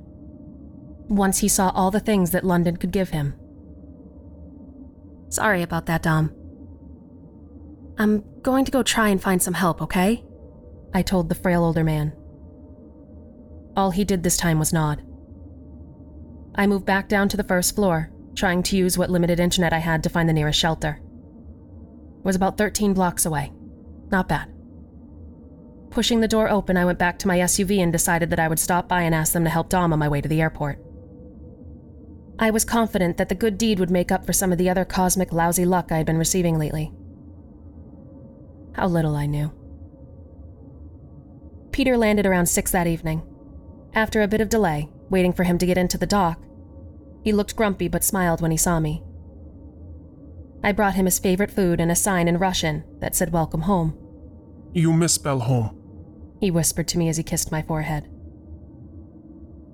Once he saw all the things that London could give him. Sorry about that, Dom. I'm going to go try and find some help, okay? I told the frail older man. All he did this time was nod. I moved back down to the first floor, trying to use what limited internet I had to find the nearest shelter. It was about 13 blocks away. Not bad. Pushing the door open, I went back to my SUV and decided that I would stop by and ask them to help Dom on my way to the airport. I was confident that the good deed would make up for some of the other cosmic lousy luck I had been receiving lately. How little I knew. Peter landed around 6 that evening. After a bit of delay, waiting for him to get into the dock, he looked grumpy but smiled when he saw me. I brought him his favorite food and a sign in Russian that said welcome home. You misspell home. He whispered to me as he kissed my forehead.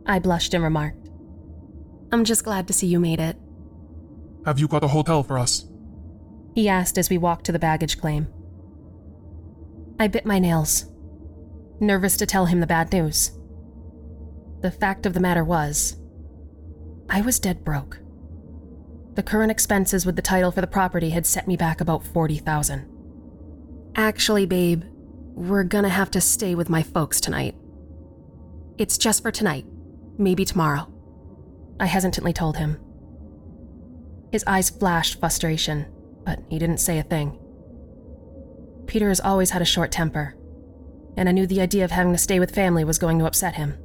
I blushed and remarked, I'm just glad to see you made it. Have you got a hotel for us? He asked as we walked to the baggage claim. I bit my nails, nervous to tell him the bad news. The fact of the matter was, I was dead broke. The current expenses with the title for the property had set me back about 40,000. Actually, babe, we're gonna have to stay with my folks tonight. It's just for tonight, maybe tomorrow. I hesitantly told him. His eyes flashed frustration, but he didn't say a thing. Peter has always had a short temper, and I knew the idea of having to stay with family was going to upset him,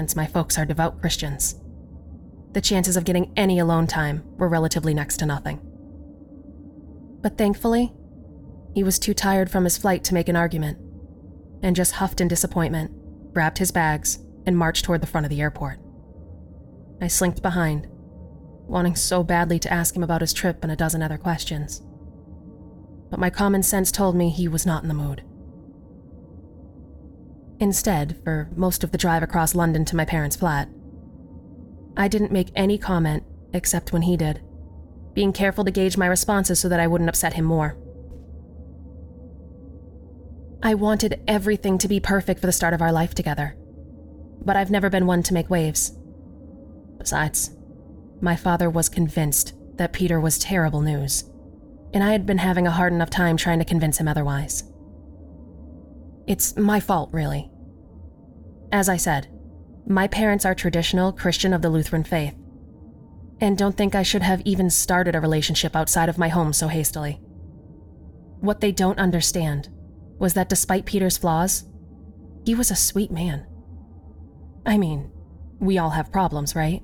since my folks are devout Christians. The chances of getting any alone time were relatively next to nothing. But thankfully, he was too tired from his flight to make an argument, and just huffed in disappointment, grabbed his bags, and marched toward the front of the airport. I slinked behind, wanting so badly to ask him about his trip and a dozen other questions. But my common sense told me he was not in the mood. Instead, for most of the drive across London to my parents' flat, I didn't make any comment except when he did, being careful to gauge my responses so that I wouldn't upset him more. I wanted everything to be perfect for the start of our life together, but I've never been one to make waves. Besides, my father was convinced that Peter was terrible news, and I had been having a hard enough time trying to convince him otherwise. It's my fault, really. As I said, my parents are traditional Christian of the Lutheran faith, and don't think I should have even started a relationship outside of my home so hastily. What they don't understand was that despite Peter's flaws, he was a sweet man. I mean, we all have problems, right?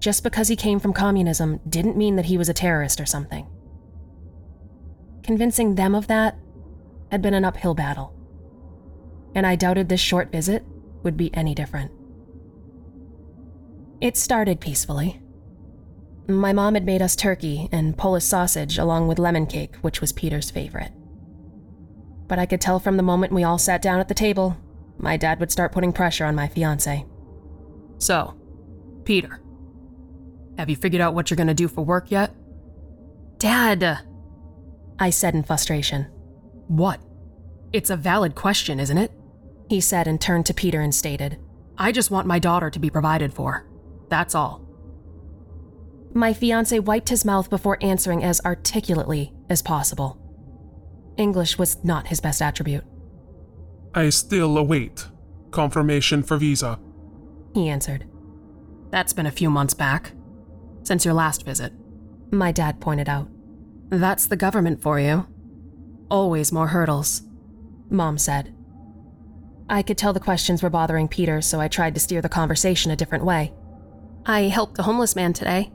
Just because he came from communism didn't mean that he was a terrorist or something. Convincing them of that had been an uphill battle and I doubted this short visit would be any different. It started peacefully. My mom had made us turkey and Polish sausage along with lemon cake, which was Peter's favorite. But I could tell from the moment we all sat down at the table, my dad would start putting pressure on my fiance. So, Peter, have you figured out what you're gonna do for work yet? Dad! I said in frustration. What? It's a valid question, isn't it? He said and turned to Peter and stated, I just want my daughter to be provided for. That's all. My fiance wiped his mouth before answering as articulately as possible. English was not his best attribute. I still await confirmation for visa. He answered. That's been a few months back. Since your last visit. My dad pointed out. That's the government for you. Always more hurdles. Mom said. I could tell the questions were bothering Peter, so I tried to steer the conversation a different way. I helped a homeless man today,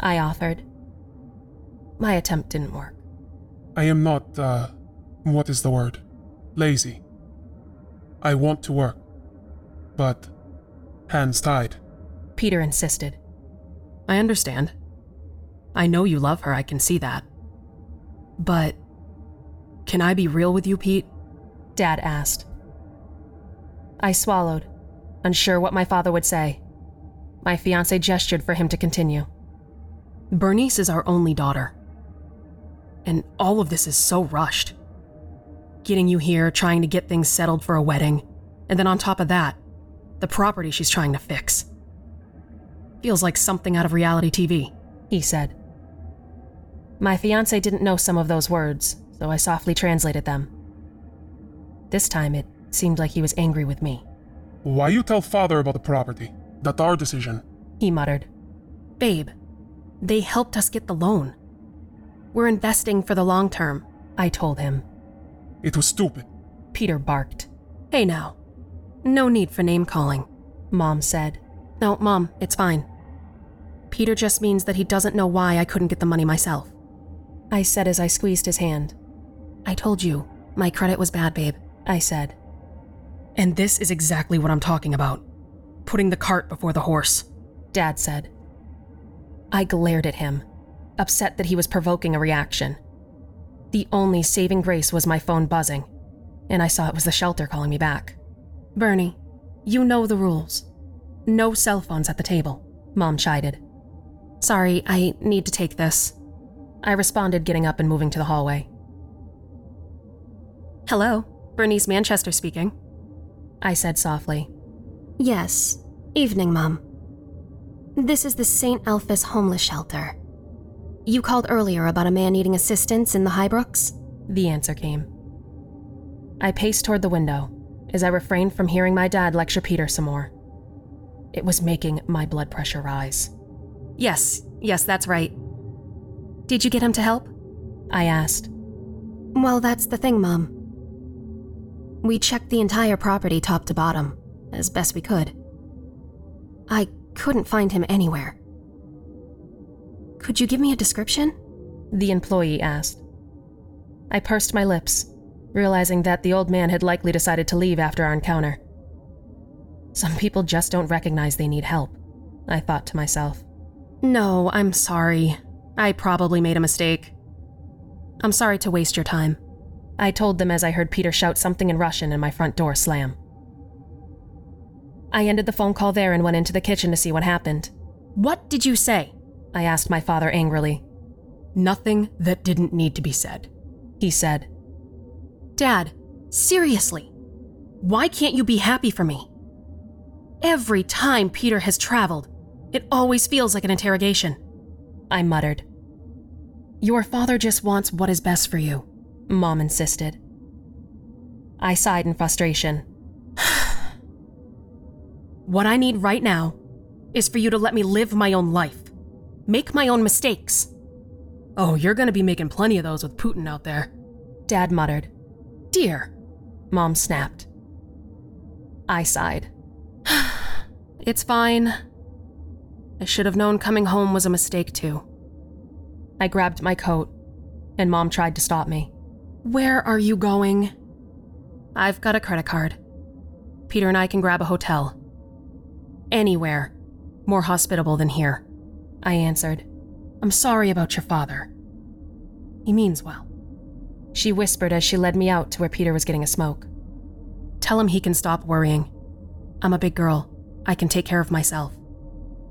I offered. My attempt didn't work. I am not, uh, what is the word? Lazy. I want to work, but hands tied. Peter insisted. I understand. I know you love her, I can see that. But can I be real with you, Pete? Dad asked. I swallowed, unsure what my father would say. My fiance gestured for him to continue. Bernice is our only daughter. And all of this is so rushed. Getting you here, trying to get things settled for a wedding, and then on top of that, the property she's trying to fix. Feels like something out of reality TV, he said. My fiance didn't know some of those words, so I softly translated them. This time it Seemed like he was angry with me. Why you tell father about the property? That's our decision. He muttered. Babe, they helped us get the loan. We're investing for the long term, I told him. It was stupid. Peter barked. Hey now. No need for name calling, Mom said. No, Mom, it's fine. Peter just means that he doesn't know why I couldn't get the money myself. I said as I squeezed his hand. I told you, my credit was bad, babe, I said. And this is exactly what I'm talking about putting the cart before the horse, Dad said. I glared at him, upset that he was provoking a reaction. The only saving grace was my phone buzzing, and I saw it was the shelter calling me back. Bernie, you know the rules. No cell phones at the table, Mom chided. Sorry, I need to take this. I responded, getting up and moving to the hallway. Hello, Bernice Manchester speaking. I said softly. Yes. Evening, Mum. This is the St. Alphys homeless shelter. You called earlier about a man needing assistance in the Highbrooks? The answer came. I paced toward the window as I refrained from hearing my dad lecture Peter some more. It was making my blood pressure rise. Yes, yes, that's right. Did you get him to help? I asked. Well, that's the thing, Mom. We checked the entire property top to bottom, as best we could. I couldn't find him anywhere. Could you give me a description? The employee asked. I pursed my lips, realizing that the old man had likely decided to leave after our encounter. Some people just don't recognize they need help, I thought to myself. No, I'm sorry. I probably made a mistake. I'm sorry to waste your time. I told them as I heard Peter shout something in Russian and my front door slam. I ended the phone call there and went into the kitchen to see what happened. What did you say? I asked my father angrily. Nothing that didn't need to be said, he said. Dad, seriously, why can't you be happy for me? Every time Peter has traveled, it always feels like an interrogation. I muttered. Your father just wants what is best for you, Mom insisted. I sighed in frustration. what I need right now is for you to let me live my own life, make my own mistakes. Oh, you're gonna be making plenty of those with Putin out there, Dad muttered. Dear, Mom snapped. I sighed. it's fine. I should have known coming home was a mistake, too. I grabbed my coat, and Mom tried to stop me. Where are you going? I've got a credit card. Peter and I can grab a hotel. Anywhere. More hospitable than here. I answered. I'm sorry about your father. He means well. She whispered as she led me out to where Peter was getting a smoke. Tell him he can stop worrying. I'm a big girl. I can take care of myself.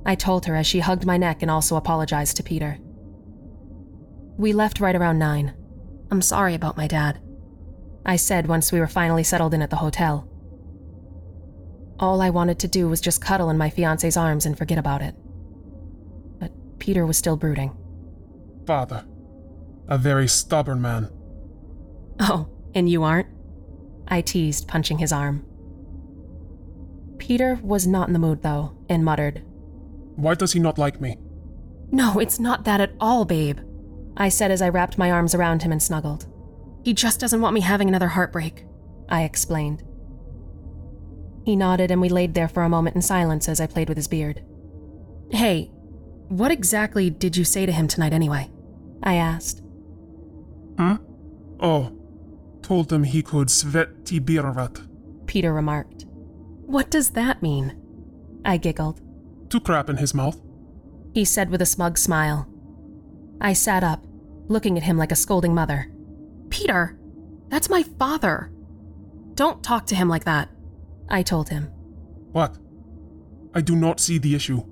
I told her as she hugged my neck and also apologized to Peter. We left right around nine. I'm sorry about my dad. I said once we were finally settled in at the hotel. All I wanted to do was just cuddle in my fiance's arms and forget about it. But Peter was still brooding. Father, a very stubborn man. Oh, and you aren't? I teased, punching his arm. Peter was not in the mood, though, and muttered, Why does he not like me? No, it's not that at all, babe. I said as I wrapped my arms around him and snuggled. He just doesn't want me having another heartbreak, I explained. He nodded and we laid there for a moment in silence as I played with his beard. Hey, what exactly did you say to him tonight anyway? I asked. Hmm? Oh, told him he could sveti birvat. Peter remarked. What does that mean? I giggled. To crap in his mouth. He said with a smug smile. I sat up, looking at him like a scolding mother. Peter, that's my father. Don't talk to him like that. I told him. What? I do not see the issue.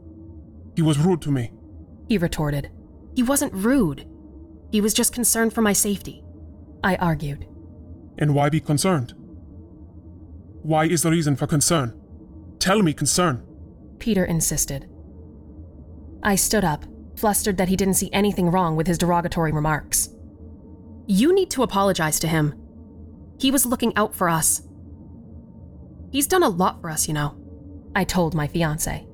He was rude to me. He retorted. He wasn't rude. He was just concerned for my safety. I argued. And why be concerned? Why is the reason for concern? Tell me concern. Peter insisted. I stood up, flustered that he didn't see anything wrong with his derogatory remarks. You need to apologize to him. He was looking out for us. He's done a lot for us, you know. I told my fiance.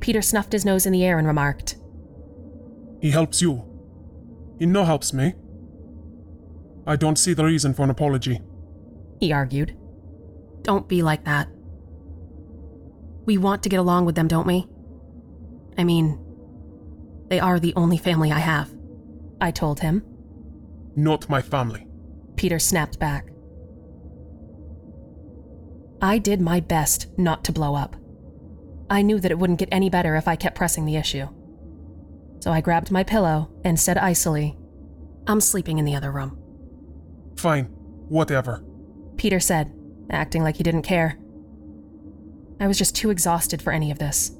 Peter snuffed his nose in the air and remarked, He helps you. He no helps me. I don't see the reason for an apology. He argued. Don't be like that. We want to get along with them, don't we? I mean, they are the only family I have. I told him. Not my family. Peter snapped back. I did my best not to blow up. I knew that it wouldn't get any better if I kept pressing the issue. So I grabbed my pillow and said icily, I'm sleeping in the other room. Fine, whatever. Peter said, acting like he didn't care. I was just too exhausted for any of this.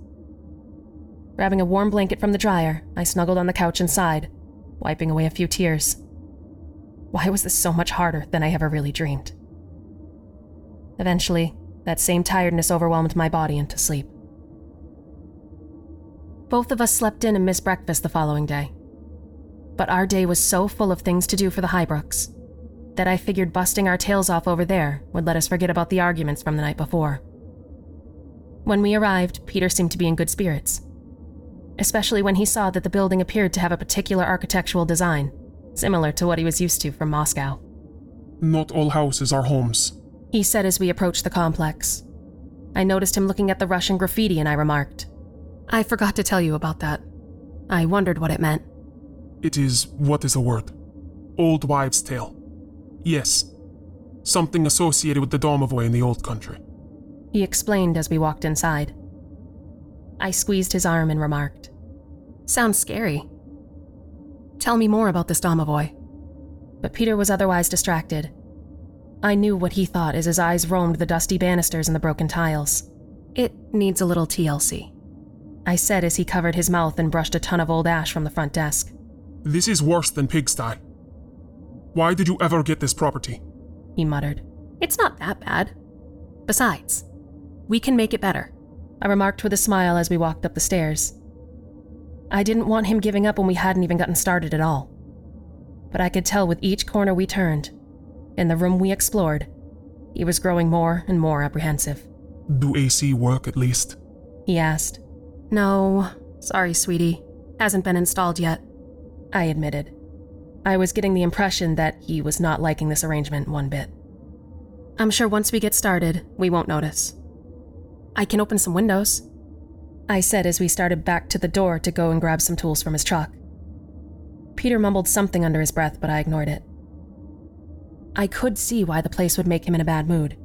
Grabbing a warm blanket from the dryer, I snuggled on the couch and sighed, wiping away a few tears. Why was this so much harder than I ever really dreamed? Eventually, that same tiredness overwhelmed my body into sleep. Both of us slept in and missed breakfast the following day. But our day was so full of things to do for the Highbrooks that I figured busting our tails off over there would let us forget about the arguments from the night before. When we arrived, Peter seemed to be in good spirits, especially when he saw that the building appeared to have a particular architectural design, similar to what he was used to from Moscow. Not all houses are homes. He said as we approached the complex. I noticed him looking at the Russian graffiti and I remarked, I forgot to tell you about that. I wondered what it meant. It is, what is the word? Old wives' tale. Yes. Something associated with the Domovoy in the old country. He explained as we walked inside. I squeezed his arm and remarked, Sounds scary. Tell me more about this Domovoy. But Peter was otherwise distracted. I knew what he thought as his eyes roamed the dusty banisters and the broken tiles. It needs a little TLC. I said as he covered his mouth and brushed a ton of old ash from the front desk. This is worse than pigsty. Why did you ever get this property? He muttered. It's not that bad. Besides, we can make it better, I remarked with a smile as we walked up the stairs. I didn't want him giving up when we hadn't even gotten started at all. But I could tell with each corner we turned, in the room we explored, he was growing more and more apprehensive. Do AC work at least? He asked. No, sorry, sweetie. Hasn't been installed yet. I admitted. I was getting the impression that he was not liking this arrangement one bit. I'm sure once we get started, we won't notice. I can open some windows, I said as we started back to the door to go and grab some tools from his truck. Peter mumbled something under his breath, but I ignored it. I could see why the place would make him in a bad mood.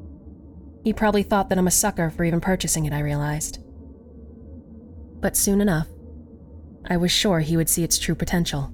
He probably thought that I'm a sucker for even purchasing it, I realized. But soon enough, I was sure he would see its true potential.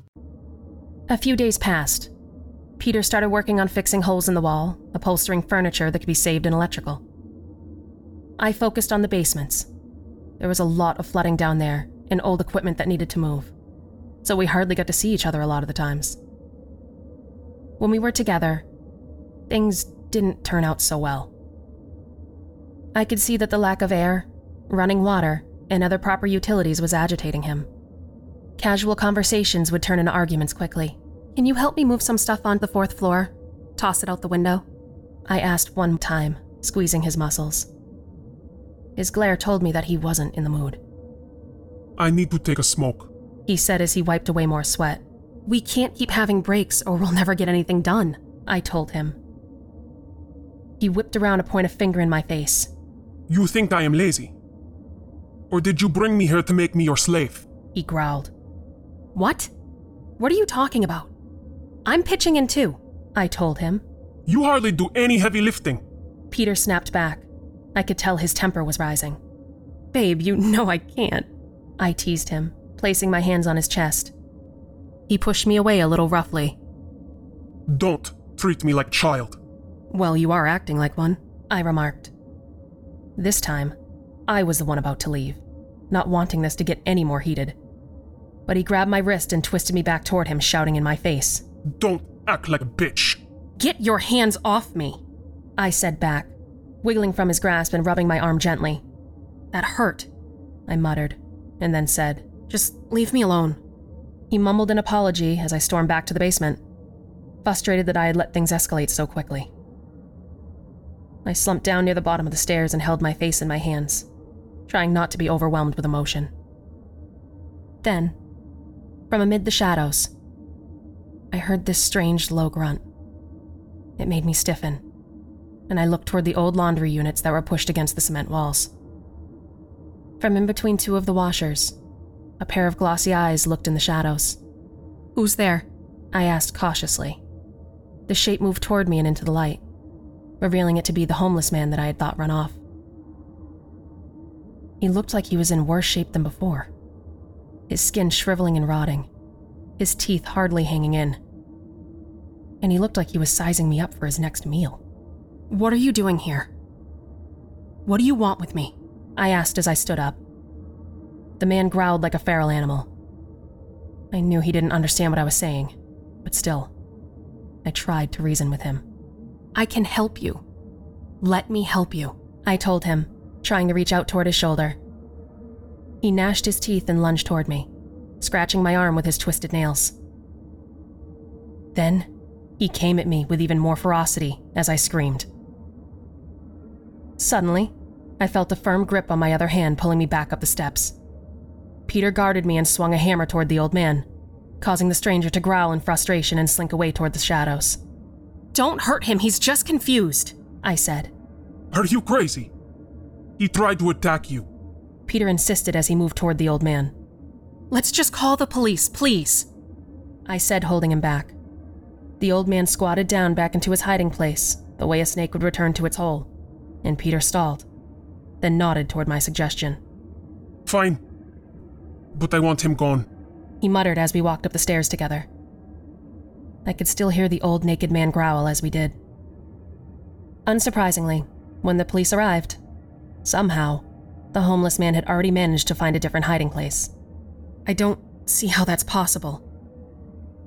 A few days passed. Peter started working on fixing holes in the wall, upholstering furniture that could be saved in electrical. I focused on the basements. There was a lot of flooding down there and old equipment that needed to move, so we hardly got to see each other a lot of the times. When we were together, things didn't turn out so well. I could see that the lack of air, running water, and other proper utilities was agitating him. Casual conversations would turn into arguments quickly. Can you help me move some stuff onto the fourth floor? Toss it out the window? I asked one time, squeezing his muscles. His glare told me that he wasn't in the mood. I need to take a smoke, he said as he wiped away more sweat. We can't keep having breaks or we'll never get anything done, I told him. He whipped around to point a finger in my face. You think I am lazy? Or did you bring me here to make me your slave? He growled. What? What are you talking about? I'm pitching in too, I told him. You hardly do any heavy lifting. Peter snapped back. I could tell his temper was rising. Babe, you know I can't. I teased him, placing my hands on his chest. He pushed me away a little roughly. Don't treat me like child. Well, you are acting like one, I remarked. This time, I was the one about to leave, not wanting this to get any more heated. But he grabbed my wrist and twisted me back toward him, shouting in my face. Don't act like a bitch. Get your hands off me, I said back, wiggling from his grasp and rubbing my arm gently. That hurt, I muttered, and then said, Just leave me alone. He mumbled an apology as I stormed back to the basement, frustrated that I had let things escalate so quickly. I slumped down near the bottom of the stairs and held my face in my hands, trying not to be overwhelmed with emotion. Then, from amid the shadows, I heard this strange low grunt. It made me stiffen, and I looked toward the old laundry units that were pushed against the cement walls. From in between two of the washers, a pair of glossy eyes looked in the shadows. Who's there? I asked cautiously. The shape moved toward me and into the light, revealing it to be the homeless man that I had thought run off. He looked like he was in worse shape than before, his skin shriveling and rotting, his teeth hardly hanging in. And he looked like he was sizing me up for his next meal. What are you doing here? What do you want with me? I asked as I stood up. The man growled like a feral animal. I knew he didn't understand what I was saying, but still. I tried to reason with him. I can help you. Let me help you, I told him, trying to reach out toward his shoulder. He gnashed his teeth and lunged toward me, scratching my arm with his twisted nails. Then, he came at me with even more ferocity as I screamed. Suddenly, I felt a firm grip on my other hand pulling me back up the steps. Peter guarded me and swung a hammer toward the old man, causing the stranger to growl in frustration and slink away toward the shadows. Don't hurt him, he's just confused, I said. Are you crazy? He tried to attack you. Peter insisted as he moved toward the old man. Let's just call the police, please, I said, holding him back. The old man squatted down back into his hiding place, the way a snake would return to its hole, and Peter stalled, then nodded toward my suggestion. Fine. But I want him gone. He muttered as we walked up the stairs together. I could still hear the old naked man growl as we did. Unsurprisingly, when the police arrived, somehow, the homeless man had already managed to find a different hiding place. I don't see how that's possible.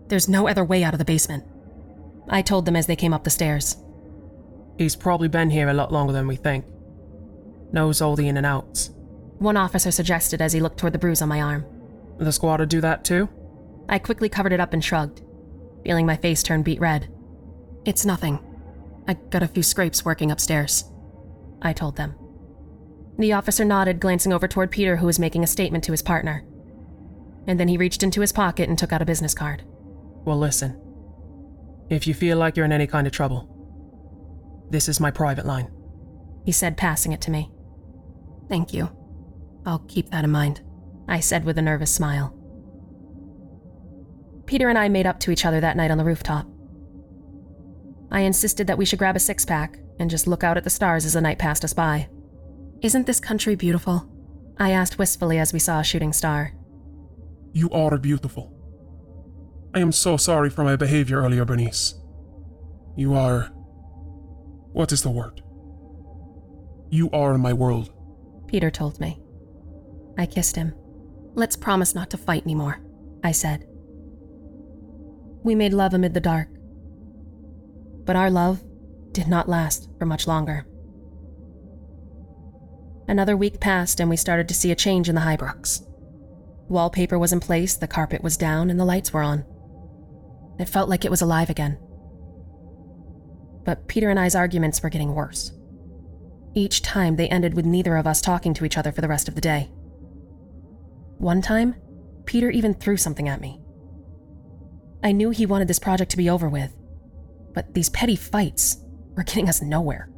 There's no other way out of the basement. I told them as they came up the stairs. He's probably been here a lot longer than we think. Knows all the in and outs. One officer suggested as he looked toward the bruise on my arm. The squatter do that too? I quickly covered it up and shrugged, feeling my face turn beet red. It's nothing. I got a few scrapes working upstairs. I told them. The officer nodded, glancing over toward Peter, who was making a statement to his partner. And then he reached into his pocket and took out a business card. Well, listen. If you feel like you're in any kind of trouble, this is my private line. He said, passing it to me. Thank you. I'll keep that in mind, I said with a nervous smile. Peter and I made up to each other that night on the rooftop. I insisted that we should grab a six pack and just look out at the stars as the night passed us by. Isn't this country beautiful? I asked wistfully as we saw a shooting star. You are beautiful. I am so sorry for my behavior earlier, Bernice. You are. What is the word? You are my world. Peter told me. I kissed him. Let's promise not to fight anymore, I said. We made love amid the dark. But our love did not last for much longer. Another week passed, and we started to see a change in the Highbrooks. Wallpaper was in place, the carpet was down, and the lights were on. It felt like it was alive again. But Peter and I's arguments were getting worse. Each time they ended with neither of us talking to each other for the rest of the day. One time, Peter even threw something at me. I knew he wanted this project to be over with, but these petty fights were getting us nowhere.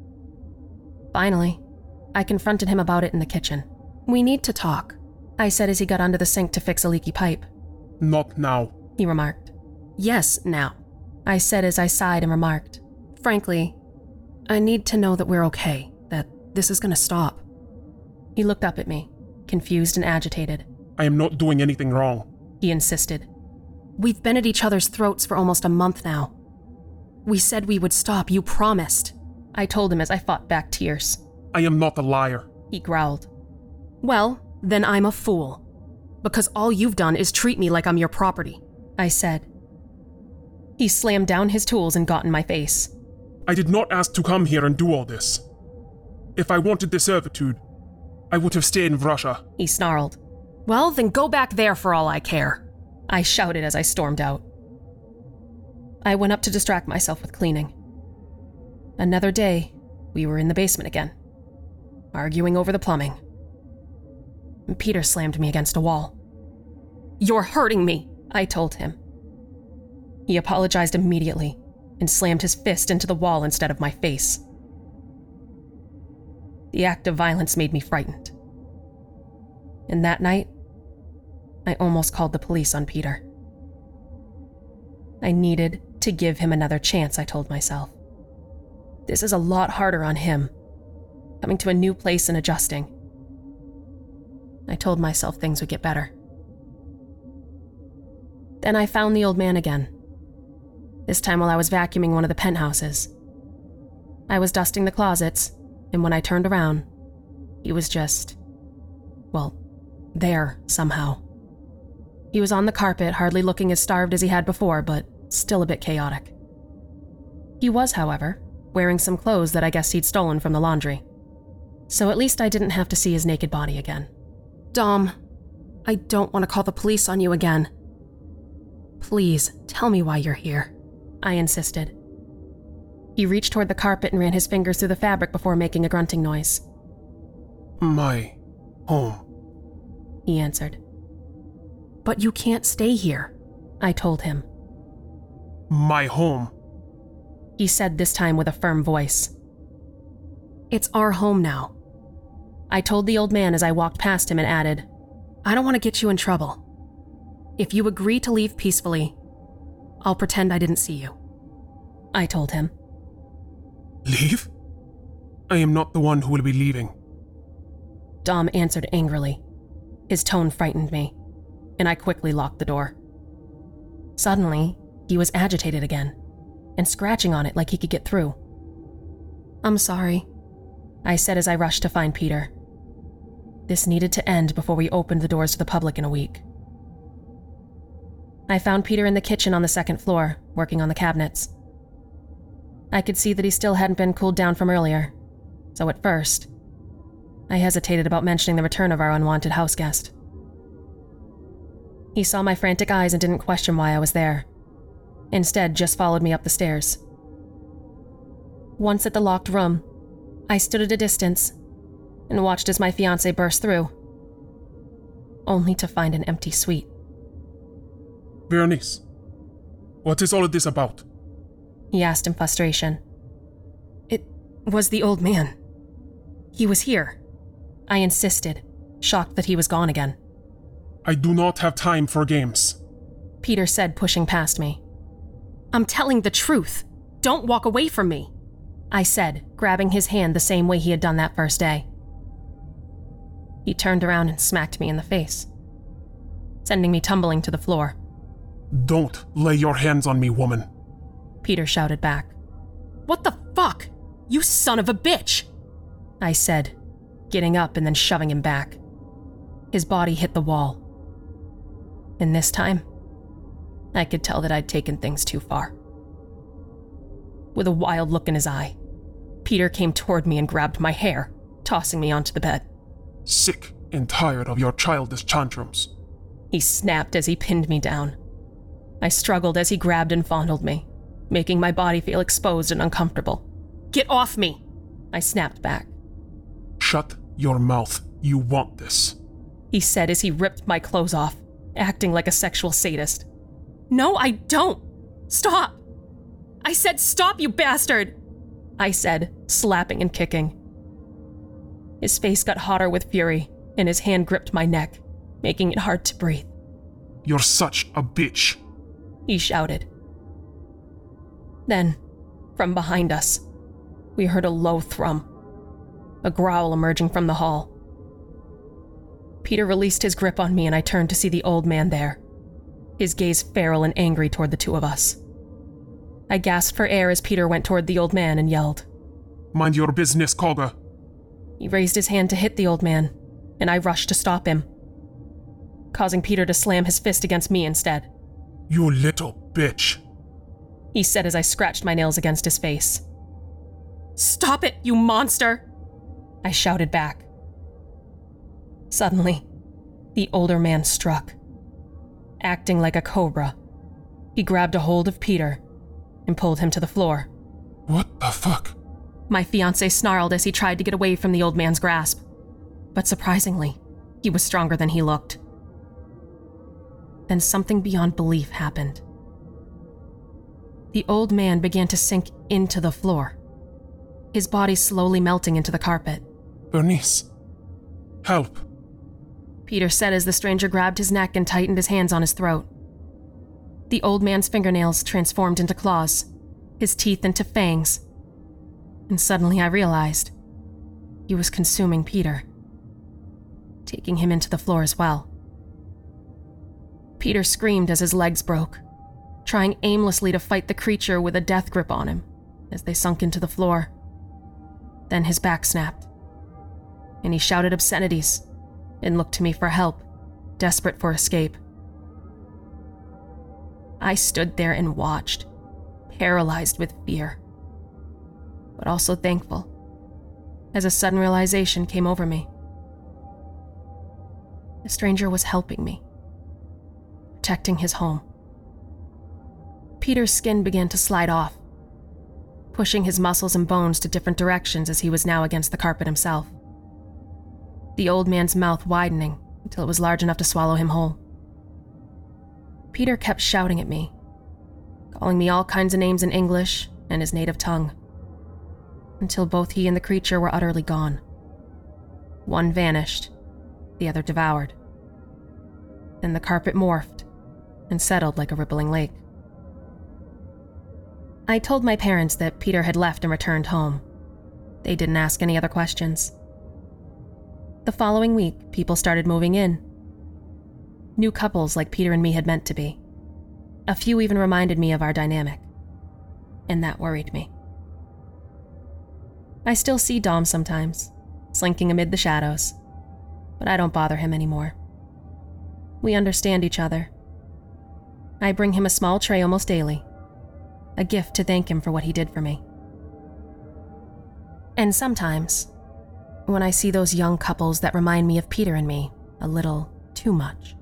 Finally, I confronted him about it in the kitchen. We need to talk, I said as he got under the sink to fix a leaky pipe. Not now, he remarked. Yes, now, I said as I sighed and remarked. Frankly, I need to know that we're okay, that this is gonna stop. He looked up at me, confused and agitated. I am not doing anything wrong, he insisted. We've been at each other's throats for almost a month now. We said we would stop, you promised. I told him as I fought back tears. I am not a liar, he growled. Well, then I'm a fool. Because all you've done is treat me like I'm your property, I said. He slammed down his tools and got in my face. I did not ask to come here and do all this. If I wanted the servitude, I would have stayed in Russia. He snarled. Well, then go back there for all I care, I shouted as I stormed out. I went up to distract myself with cleaning. Another day, we were in the basement again, arguing over the plumbing. Peter slammed me against a wall. You're hurting me, I told him. He apologized immediately and slammed his fist into the wall instead of my face. The act of violence made me frightened. And that night, I almost called the police on Peter. I needed to give him another chance, I told myself. This is a lot harder on him, coming to a new place and adjusting. I told myself things would get better. Then I found the old man again this time while I was vacuuming one of the penthouses. I was dusting the closets, and when I turned around, he was just. well, there somehow. He was on the carpet, hardly looking as starved as he had before, but still a bit chaotic. He was, however, wearing some clothes that I guessed he'd stolen from the laundry. So at least I didn't have to see his naked body again. Dom, I don't want to call the police on you again. Please, tell me why you're here. I insisted. He reached toward the carpet and ran his fingers through the fabric before making a grunting noise. My home. He answered. But you can't stay here, I told him. My home. He said this time with a firm voice. It's our home now. I told the old man as I walked past him and added, I don't want to get you in trouble. If you agree to leave peacefully, I'll pretend I didn't see you. I told him. Leave? I am not the one who will be leaving. Dom answered angrily. His tone frightened me, and I quickly locked the door. Suddenly, he was agitated again and scratching on it like he could get through. I'm sorry, I said as I rushed to find Peter. This needed to end before we opened the doors to the public in a week. I found Peter in the kitchen on the second floor, working on the cabinets. I could see that he still hadn't been cooled down from earlier, so at first, I hesitated about mentioning the return of our unwanted house guest. He saw my frantic eyes and didn't question why I was there. Instead, just followed me up the stairs. Once at the locked room, I stood at a distance and watched as my fiance burst through, only to find an empty suite. Bernice, what is all of this about? He asked in frustration. It was the old man. He was here. I insisted, shocked that he was gone again. I do not have time for games. Peter said, pushing past me. I'm telling the truth. Don't walk away from me, I said, grabbing his hand the same way he had done that first day. He turned around and smacked me in the face, sending me tumbling to the floor. Don't lay your hands on me, woman. Peter shouted back. What the fuck? You son of a bitch! I said, getting up and then shoving him back. His body hit the wall. And this time, I could tell that I'd taken things too far. With a wild look in his eye, Peter came toward me and grabbed my hair, tossing me onto the bed. Sick and tired of your childish tantrums. He snapped as he pinned me down. I struggled as he grabbed and fondled me, making my body feel exposed and uncomfortable. Get off me! I snapped back. Shut your mouth. You want this. He said as he ripped my clothes off, acting like a sexual sadist. No, I don't. Stop. I said stop, you bastard. I said, slapping and kicking. His face got hotter with fury, and his hand gripped my neck, making it hard to breathe. You're such a bitch. He shouted. Then, from behind us, we heard a low thrum, a growl emerging from the hall. Peter released his grip on me, and I turned to see the old man there, his gaze feral and angry toward the two of us. I gasped for air as Peter went toward the old man and yelled, Mind your business, Koga. He raised his hand to hit the old man, and I rushed to stop him, causing Peter to slam his fist against me instead. You little bitch, he said as I scratched my nails against his face. Stop it, you monster! I shouted back. Suddenly, the older man struck acting like a cobra. He grabbed a hold of Peter and pulled him to the floor. What the fuck? My fiance snarled as he tried to get away from the old man's grasp. But surprisingly, he was stronger than he looked. Then something beyond belief happened. The old man began to sink into the floor, his body slowly melting into the carpet. Bernice, help. Peter said as the stranger grabbed his neck and tightened his hands on his throat. The old man's fingernails transformed into claws, his teeth into fangs. And suddenly I realized he was consuming Peter, taking him into the floor as well. Peter screamed as his legs broke, trying aimlessly to fight the creature with a death grip on him as they sunk into the floor. Then his back snapped, and he shouted obscenities and looked to me for help, desperate for escape. I stood there and watched, paralyzed with fear. But also thankful, as a sudden realization came over me. The stranger was helping me, protecting his home. Peter's skin began to slide off, pushing his muscles and bones to different directions as he was now against the carpet himself. The old man's mouth widening until it was large enough to swallow him whole. Peter kept shouting at me, calling me all kinds of names in English and his native tongue, until both he and the creature were utterly gone. One vanished, the other devoured. Then the carpet morphed and settled like a rippling lake. I told my parents that Peter had left and returned home. They didn't ask any other questions. The following week, people started moving in. New couples like Peter and me had meant to be. A few even reminded me of our dynamic. And that worried me. I still see Dom sometimes, slinking amid the shadows, but I don't bother him anymore. We understand each other. I bring him a small tray almost daily, a gift to thank him for what he did for me. And sometimes, when I see those young couples that remind me of Peter and me a little too much,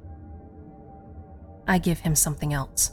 I give him something else.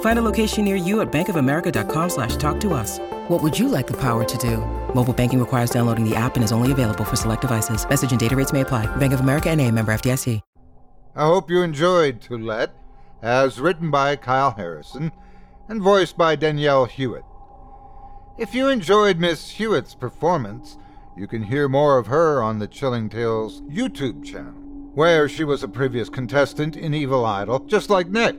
Find a location near you at bankofamerica.com slash talk to us. What would you like the power to do? Mobile banking requires downloading the app and is only available for select devices. Message and data rates may apply. Bank of America and a member FDIC. I hope you enjoyed To Let, as written by Kyle Harrison and voiced by Danielle Hewitt. If you enjoyed Miss Hewitt's performance, you can hear more of her on the Chilling Tales YouTube channel, where she was a previous contestant in Evil Idol, just like Nick.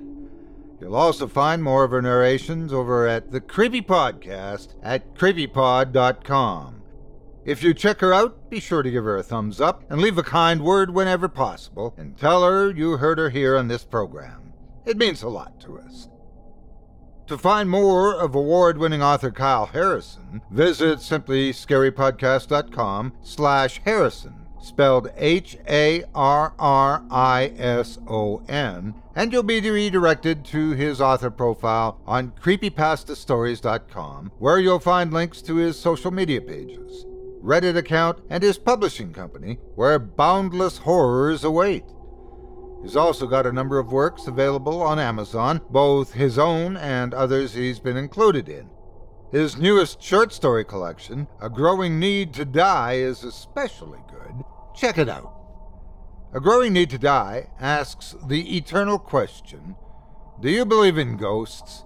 You'll also find more of her narrations over at the Creepy Podcast at creepypod.com. If you check her out, be sure to give her a thumbs up and leave a kind word whenever possible, and tell her you heard her here on this program. It means a lot to us. To find more of award-winning author Kyle Harrison, visit simplyscarypodcast.com slash Harrison, spelled H-A-R-R-I-S-O-N, and you'll be redirected to his author profile on creepypastastories.com, where you'll find links to his social media pages, Reddit account, and his publishing company, where boundless horrors await. He's also got a number of works available on Amazon, both his own and others he's been included in. His newest short story collection, A Growing Need to Die, is especially good. Check it out. A Growing Need to Die asks the eternal question Do you believe in ghosts?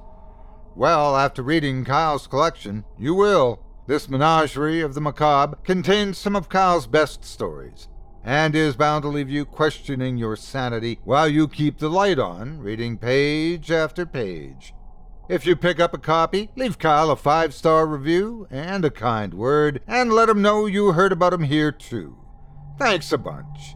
Well, after reading Kyle's collection, you will. This menagerie of the macabre contains some of Kyle's best stories and is bound to leave you questioning your sanity while you keep the light on, reading page after page. If you pick up a copy, leave Kyle a five star review and a kind word, and let him know you heard about him here too. Thanks a bunch.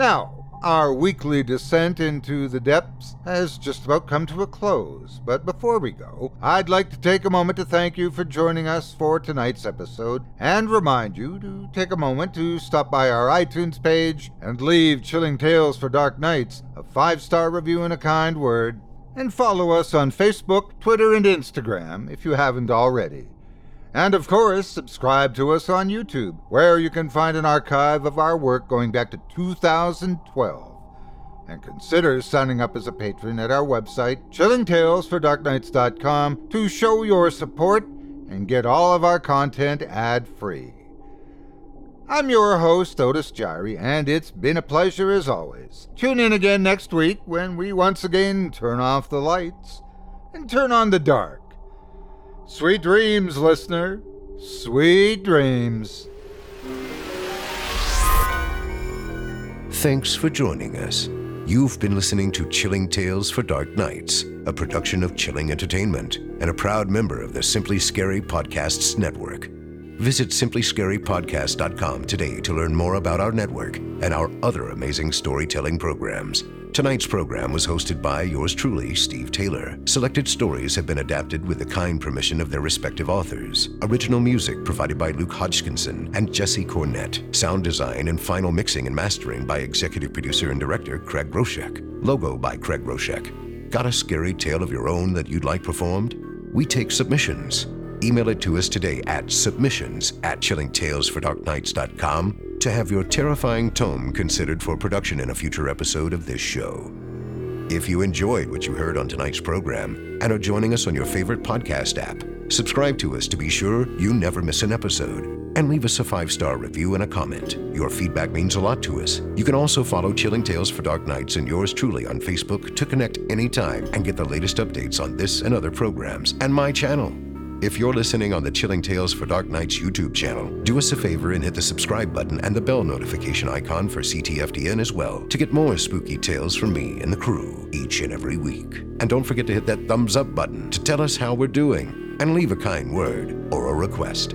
Now, our weekly descent into the depths has just about come to a close, but before we go, I'd like to take a moment to thank you for joining us for tonight's episode and remind you to take a moment to stop by our iTunes page and leave Chilling Tales for Dark Nights a five star review and a kind word, and follow us on Facebook, Twitter, and Instagram if you haven't already. And of course, subscribe to us on YouTube, where you can find an archive of our work going back to 2012. And consider signing up as a patron at our website, chillingtalesfordarknights.com, to show your support and get all of our content ad free. I'm your host, Otis Jiry, and it's been a pleasure as always. Tune in again next week when we once again turn off the lights and turn on the dark. Sweet dreams, listener. Sweet dreams. Thanks for joining us. You've been listening to Chilling Tales for Dark Nights, a production of Chilling Entertainment and a proud member of the Simply Scary Podcasts Network. Visit simplyscarypodcast.com today to learn more about our network and our other amazing storytelling programs. Tonight's program was hosted by yours truly, Steve Taylor. Selected stories have been adapted with the kind permission of their respective authors. Original music provided by Luke Hodgkinson and Jesse Cornett. Sound design and final mixing and mastering by executive producer and director Craig Groshek. Logo by Craig Groshek. Got a scary tale of your own that you'd like performed? We take submissions. Email it to us today at submissions at chillingtalesfordarknights.com to have your terrifying tome considered for production in a future episode of this show. If you enjoyed what you heard on tonight's program and are joining us on your favorite podcast app, subscribe to us to be sure you never miss an episode and leave us a five star review and a comment. Your feedback means a lot to us. You can also follow Chilling Tales for Dark Nights and yours truly on Facebook to connect anytime and get the latest updates on this and other programs and my channel. If you're listening on the Chilling Tales for Dark Nights YouTube channel, do us a favor and hit the subscribe button and the bell notification icon for CTFDN as well to get more spooky tales from me and the crew each and every week. And don't forget to hit that thumbs up button to tell us how we're doing and leave a kind word or a request.